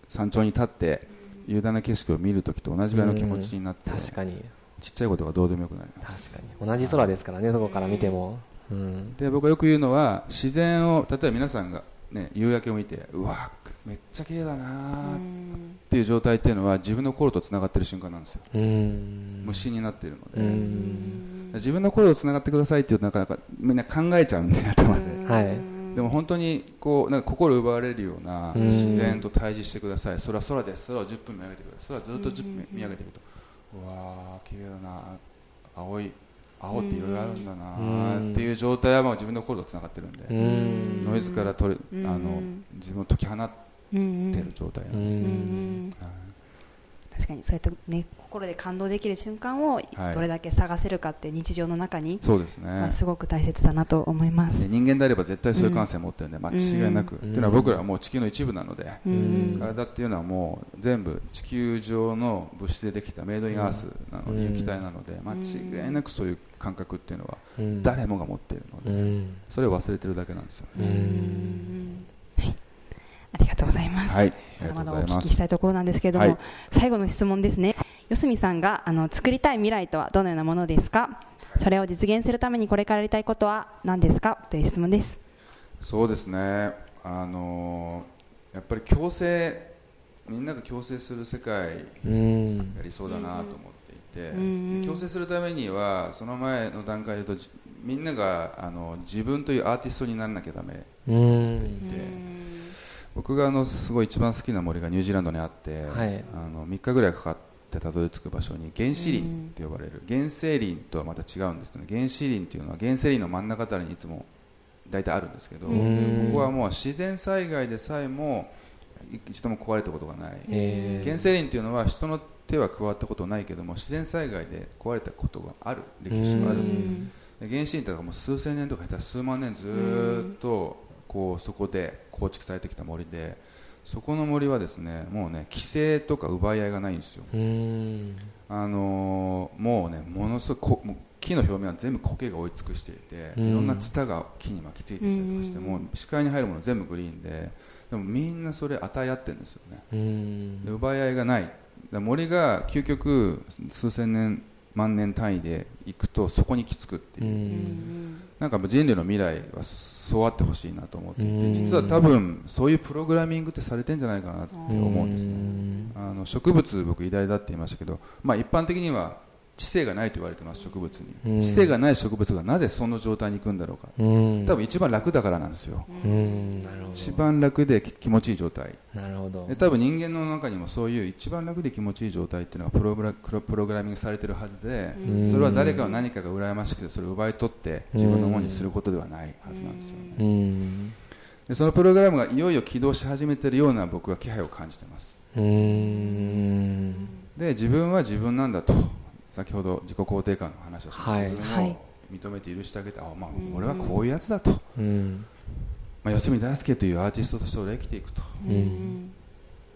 山頂に立って雄大な景色を見るときと同じぐらいの気持ちになって。確かにちっちゃいことがどうでもよくなります。確かに。同じ空ですからねどこから見ても。うん。で僕がよく言うのは自然を例えば皆さんが、ね、夕焼けを見てうわめっちゃ綺麗だなーっていう状態っていうのは自分の心とつながってる瞬間なんですよ。うん。無心になっているのうで、ん。自分の心とつながってくださいって言うとなかなかみんな考えちゃうんで頭で、はい。でも本当にこうなんか心奪われるようなうん。自然と対峙してください。空空です。空を10分見上げてください。空ずっと10分見上げていくとうわー綺麗だな。青い青っていろいろあるんだな。ーっていう状態はもう自分の心とつながってるんで、うん。ノイズから取るうん。あの自分を解き放ってる状態なうので、ん。はい確かにそうやってね心で感動できる瞬間をはい。どれだけ探せるかって日常の中にそうですね。はすごく大切だなと思います。で。人間であれば絶対そういう感性を持ってるんで、間違いなく、ん。っていうのは僕らはもう地球の一部なので、うん。体っていうのはもう全部地球上の物質でできたメイドインアースなのにうん液体なので、間違いなくそういう感覚っていうのはうん。誰もが持っているので、うん。それを忘れてるだけなんですよね、ありがとうございます。はいありまだまだおがとうございます聞きしたいところなんですけれども、はい最後の質問ですね。四隅さんがあの作りたい未来とはどのようなものですか？それを実現するためにこれからやりたいことは何ですか？という質問です。そうですねあのーやっぱり共生みんなが共生する世界うんやりそうだなと思っていて、共生するためにはその前の段階で言うとじみんながあの自分というアーティストにならなきゃダメうんで僕があのすごい一番好きな森がニュージーランドにあって、はい。あの3日ぐらいかかってたどり着く場所に原始林って呼ばれる、原生林とはまた違うんですね。原始林っていうのは原生林の真ん中あたりにいつも大体あるんですけど、うん。ここはもう自然災害でさえも一度も壊れたことがない、え。ー原生林っていうのは人の手は加わったことないけども自然災害で壊れたことがある歴史がある、原始林ってのはもう数千年とか下手したら数万年ずーっとこうそこで構築されてきた森でそこの森はですねもうね規制とか奪い合いがないんですよ、うん。あのーもうねものすごいこもう木の表面は全部苔が覆い尽くしていて、うん。いろんなツタが木に巻きついていたりとかして、うん。もう視界に入るもの全部グリーンででもみんなそれ与え合ってるんですよね。うん。で奪い合いがない。で森が究極数千年万年単位でいくとそこに行き着くってういう、うん。なんか人類の未来はそうあってほしいなと思っていて、うん。実は多分そういうプログラミングってされてんじゃないかなって思うんですね、あの植物僕偉大だって言いましたけど、まあ、一般的には知性がないと言われてます植物うん。に知性がない植物がなぜその状態に行くんだろうか。うん。多分一番楽だからなんですよ。一番楽で気持ちいい状態。なるほど。で多分人間の中にもそういう一番楽で気持ちいい状態っていうのがプログラプログラミングされてるはずでうん。それは誰かの何かが羨ましくてそれを奪い取って自分のものにすることではないはずなんですよね。うん。でそのプログラムがいよいよ起動し始めてるような僕は気配を感じてます。うん。で自分は自分なんだと先ほど自己肯定感の話をしました、はい。自分をはい認めて許してあげてあ、まあうん、俺はこういうやつだと、うん。まあ、四隅大輔というアーティストとして俺は生きていくと。うん。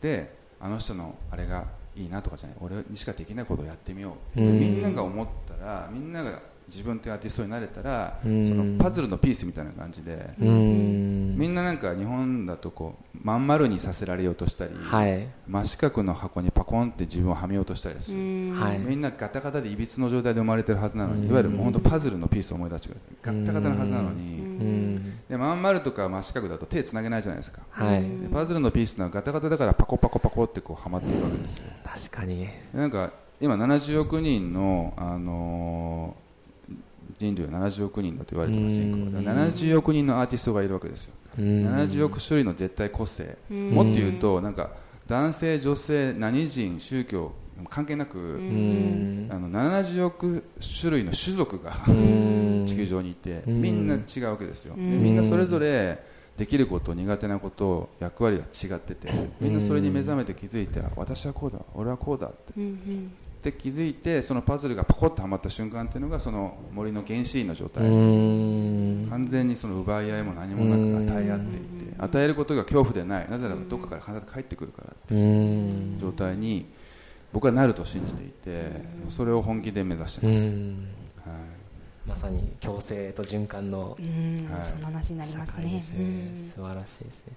であの人のあれがいいなとかじゃない。俺にしかできないことをやってみよう、うん。みんなが思ったらみんなが自分というアーティストになれたら、うん。そのパズルのピースみたいな感じで、うん。みんななんか日本だとこうまん丸にさせられようとしたり、はい。真四角の箱にパコンって自分をはめようとしたりする、はい。みんなガタガタでいびつの状態で生まれてるはずなのに、うん。いわゆるもう本当パズルのピースを思い出してくださいガッタガタのはずなのに、うん。でまん丸とか真四角だと手つなげないじゃないですか、はい。でパズルのピースのはガタガタだからパコパコパコってこうはまっていくわけですよ。確かに。でなんか今70億人の、あのー人類は70億人だと言われてます人口うん。が70億人のアーティストがいるわけですよ、うん。70億種類の絶対個性、うんもっと言うとなんか男性女性何人宗教関係なく、うん。あの70億種類の種族が、うん。地球上にいて、うん。みんな違うわけですよ、みんなそれぞれできること苦手なこと役割が違っててみんなそれに目覚めて気づいて、あ私はこうだ俺はこうだってうんで気づいてそのパズルがパコッとはまった瞬間っていうのがその森の原始林の状態、うん。完全にその奪い合いも何もなく与え合っていて与えることが恐怖でない。なぜならばどっかから必ず帰ってくるからってうん。状態に僕はなると信じていてそれを本気で目指してうます、ん。はい。まさに共生と循環のうん。はい。そんな話になり社ますね。ね。うん。素晴らしいですね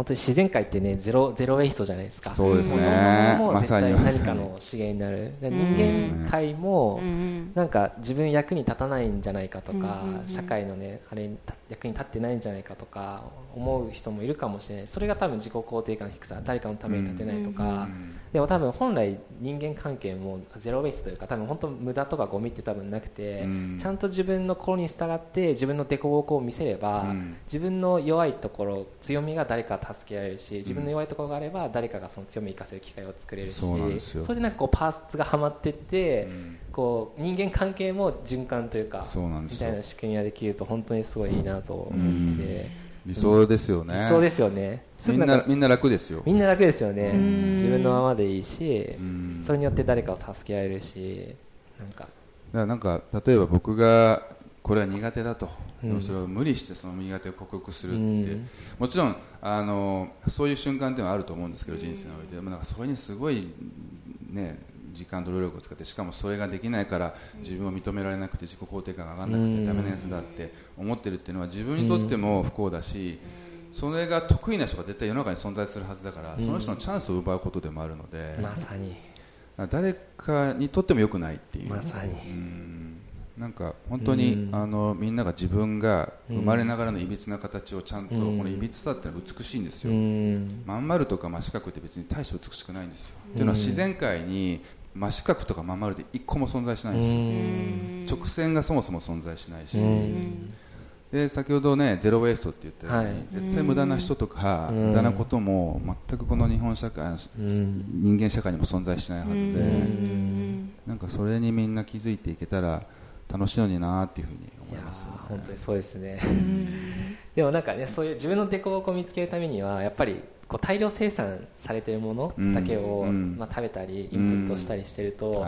本当に自然界ってねゼロゼロウェイストじゃないですか。そうですね。ものも絶まさに。対何かの資源になる。でうん。人間界もうんなんか自分役に立たないんじゃないかとか、うん社会のねあれにた役に立ってないんじゃないかとか思う人もいるかもしれない。それが多分自己肯定感の低さ誰かのために立てないとか、うんでも多分本来人間関係もゼロウェイスというか多分本当無駄とかゴミって多分なくて、うん。ちゃんと自分の心に従って自分の凸凹を見せれば、うん。自分の弱いところ強みが誰か助けられるし自分の弱いところがあれば誰かがその強みを生かせる機会を作れるしそれでなんかこうパーツがはまってって、うんこう人間関係も循環というかそうなんですよ。みたいな仕組みができると本当にすごいいいなと思って、理想ですよね、理想ですよね。みんなみんな楽ですよ。みんな楽ですよね。ん。自分のままでいいしうん。それによって誰かを助けられるしなんか。だなんか例えば僕がこれは苦手だと、うん。それを無理してその苦手を克服するって、うん。もちろんあのそういう瞬間っていうのはあると思うんですけど、人生においてでもなんかそれにすごい、ね、時間と労力を使ってしかもそれができないから自分を認められなくて自己肯定感が上がらなくうん。てダメなやつだって思ってるっていうのは自分にとっても不幸だし、それが得意な人が絶対世の中に存在するはずだから、その人のチャンスを奪うことでもあるので、まさに。誰かにとっても良くないっていう。まさに。うん。なんか本当に、うん。あのみんなが自分が生まれながらのいびつな形をちゃんと、うん。このいびつさってのは美しいんですうよ、ん。まん丸とか真四角って別に大して美しくないんですよ、ん。っていうのは自然界に真四角とかまん丸って一個も存在しないんですよ、うん。直線がそもそも存在しないし、うん。で先ほどねゼロウェイストって言ったように、はい。絶対無駄な人とか、うん。無駄なことも全くこの日本社会、うん。人間社会にも存在しないはずで、うん。なんかそれにみんな気づいていけたら楽しいのになっていうふうに思います、ー本当にそうですね。でもなんかねそういう自分の凸凹を見つけるためにはやっぱりこう大量生産されてるものだけを、うんまあ、食べたりインプットしたりしてると、絶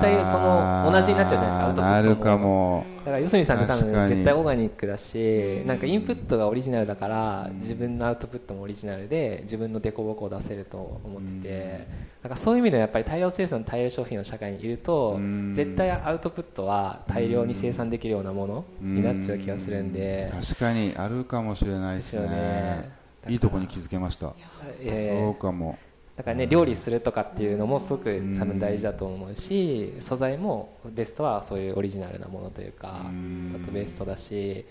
対その同じになっちゃうじゃないですかアウトプットもなるかも。だから四隅さんって多分絶対オーガニックだしなんかインプットがオリジナルだから自分のアウトプットもオリジナルで自分の凸凹を出せると思ってて。なんかそういう意味ではやっぱり大量生産大量消費の社会にいるとうん。絶対アウトプットは大量に生産できるようなものになっちゃう気がするんで。確かにあるかもしれないですね。ですよねいいとこに気づけました。えそうかも。だからね料理するとかっていうのもすごく多分大事だと思うし素材もベストはそういうオリジナルなものというかだとベストだし、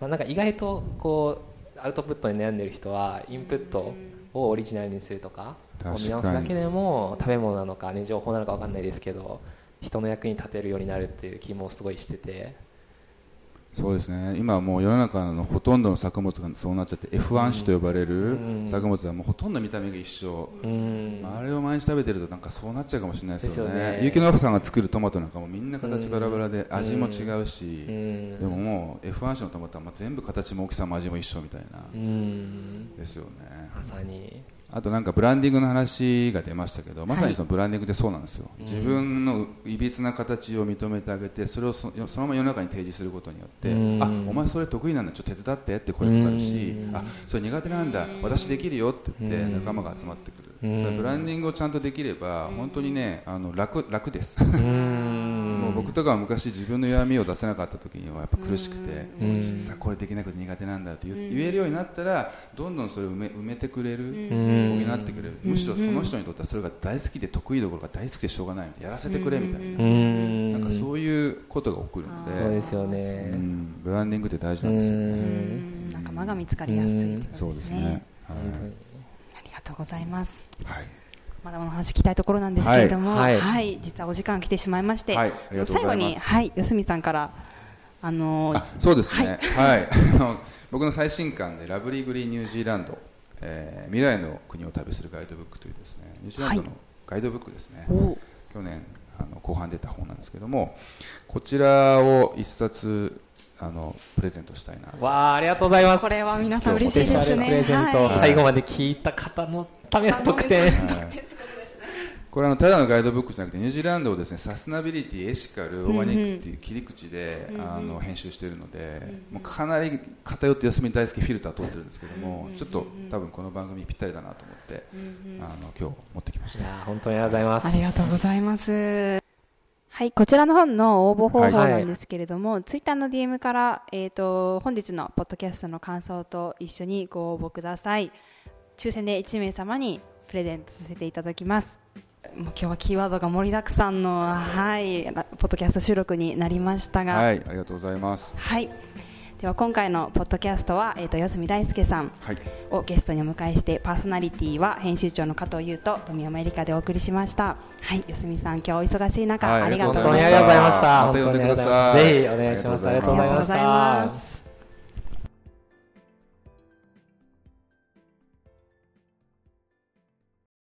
まあ、なんか意外とこうアウトプットに悩んでる人はインプットをオリジナルにするとかを見直すだけでも食べ物なのかね情報なのか分かんないですけど人の役に立てるようになるっていう気もすごいしてて。そうですね。今もう世の中のほとんどの作物がそうなっちゃって F1 種と呼ばれる作物はもうほとんど見た目が一緒、あれを毎日食べてるとなんかそうなっちゃうかもしれないですよね。結城のさんが作るトマトなんかもみんな形バラバラで味も違うしでももう F1 種のトマトは全部形も大きさも味も一緒みたいな。ですよね。まさにあとなんかブランディングの話が出ましたけどまさにそのブランディングってそうなんですよ、はい、自分のいびつな形を認めてあげてそれをそのまま世の中に提示することによってあお前それ得意なんだちょっと手伝ってって声かかるしあそれ苦手なんだ私できるよって言って仲間が集まってくる。それブランディングをちゃんとできれば本当にねあの楽楽です僕とかは昔自分の弱みを出せなかった時にはやっぱ苦しくて実はこれできなくて苦手なんだって言えるようになったらどんどんそれを埋め埋めてくれる補ってくれる。むしろその人にとってはそれが大好きで得意どころが大好きでしょうがないやらせてくれみたいな。なんかそういうことが起こるので。そうですよね。ブランディングって大事なんですよね。仲間が見つかりやすいそうですね。ありがとうございます。はいまだまだ話聞きたいところなんですけれども、はい、はい、実はお時間来てしまいまして、はい、最後に、はい、吉見さんから、あのー、そうですね、はい、はい、僕の最新刊でラブリーグリーニュージーランドえー、未来の国を旅するガイドブックというですねニュージーランドのガイドブックですね、はい、去年あの後半出た本なんですけどもこちらを一冊あのプレゼントしたいな。わあありがとうございます。これは皆さん嬉しいですね。プレゼント、はい、最後まで聞いた方のための特典、はい。これはただのガイドブックじゃなくてニュージーランドをですねサステナビリティエシカルオーガニックっていう切り口で、うんうん、あの編集しているので、うんうん、もうかなり偏って休み大好きフィルター通ってるんですけども、うんうん、ちょっと多分この番組ぴったりだなと思って、うんうん、あの今日持ってきました。本当にありがとうございます。ありがとうございますはい、こちらの本の応募方法なんですけれども、はい、ツイッターの DM から、えーと、本日のポッドキャストの感想と一緒にご応募ください。抽選で1名様にプレゼントさせていただきます。もう今日はキーワードが盛りだくさんの、はい、ポッドキャスト収録になりましたが、はい、ありがとうございます。はい。では今回のポッドキャストは、えーと、四隅大輔さんをゲストにお迎えして、パーソナリティは編集長の加藤優と富山えりかでお送りしました。はい四隅さん今日お忙しい中、はい、ありがとうございました。ありがとうございました。ぜひお願いします。ありがとうございました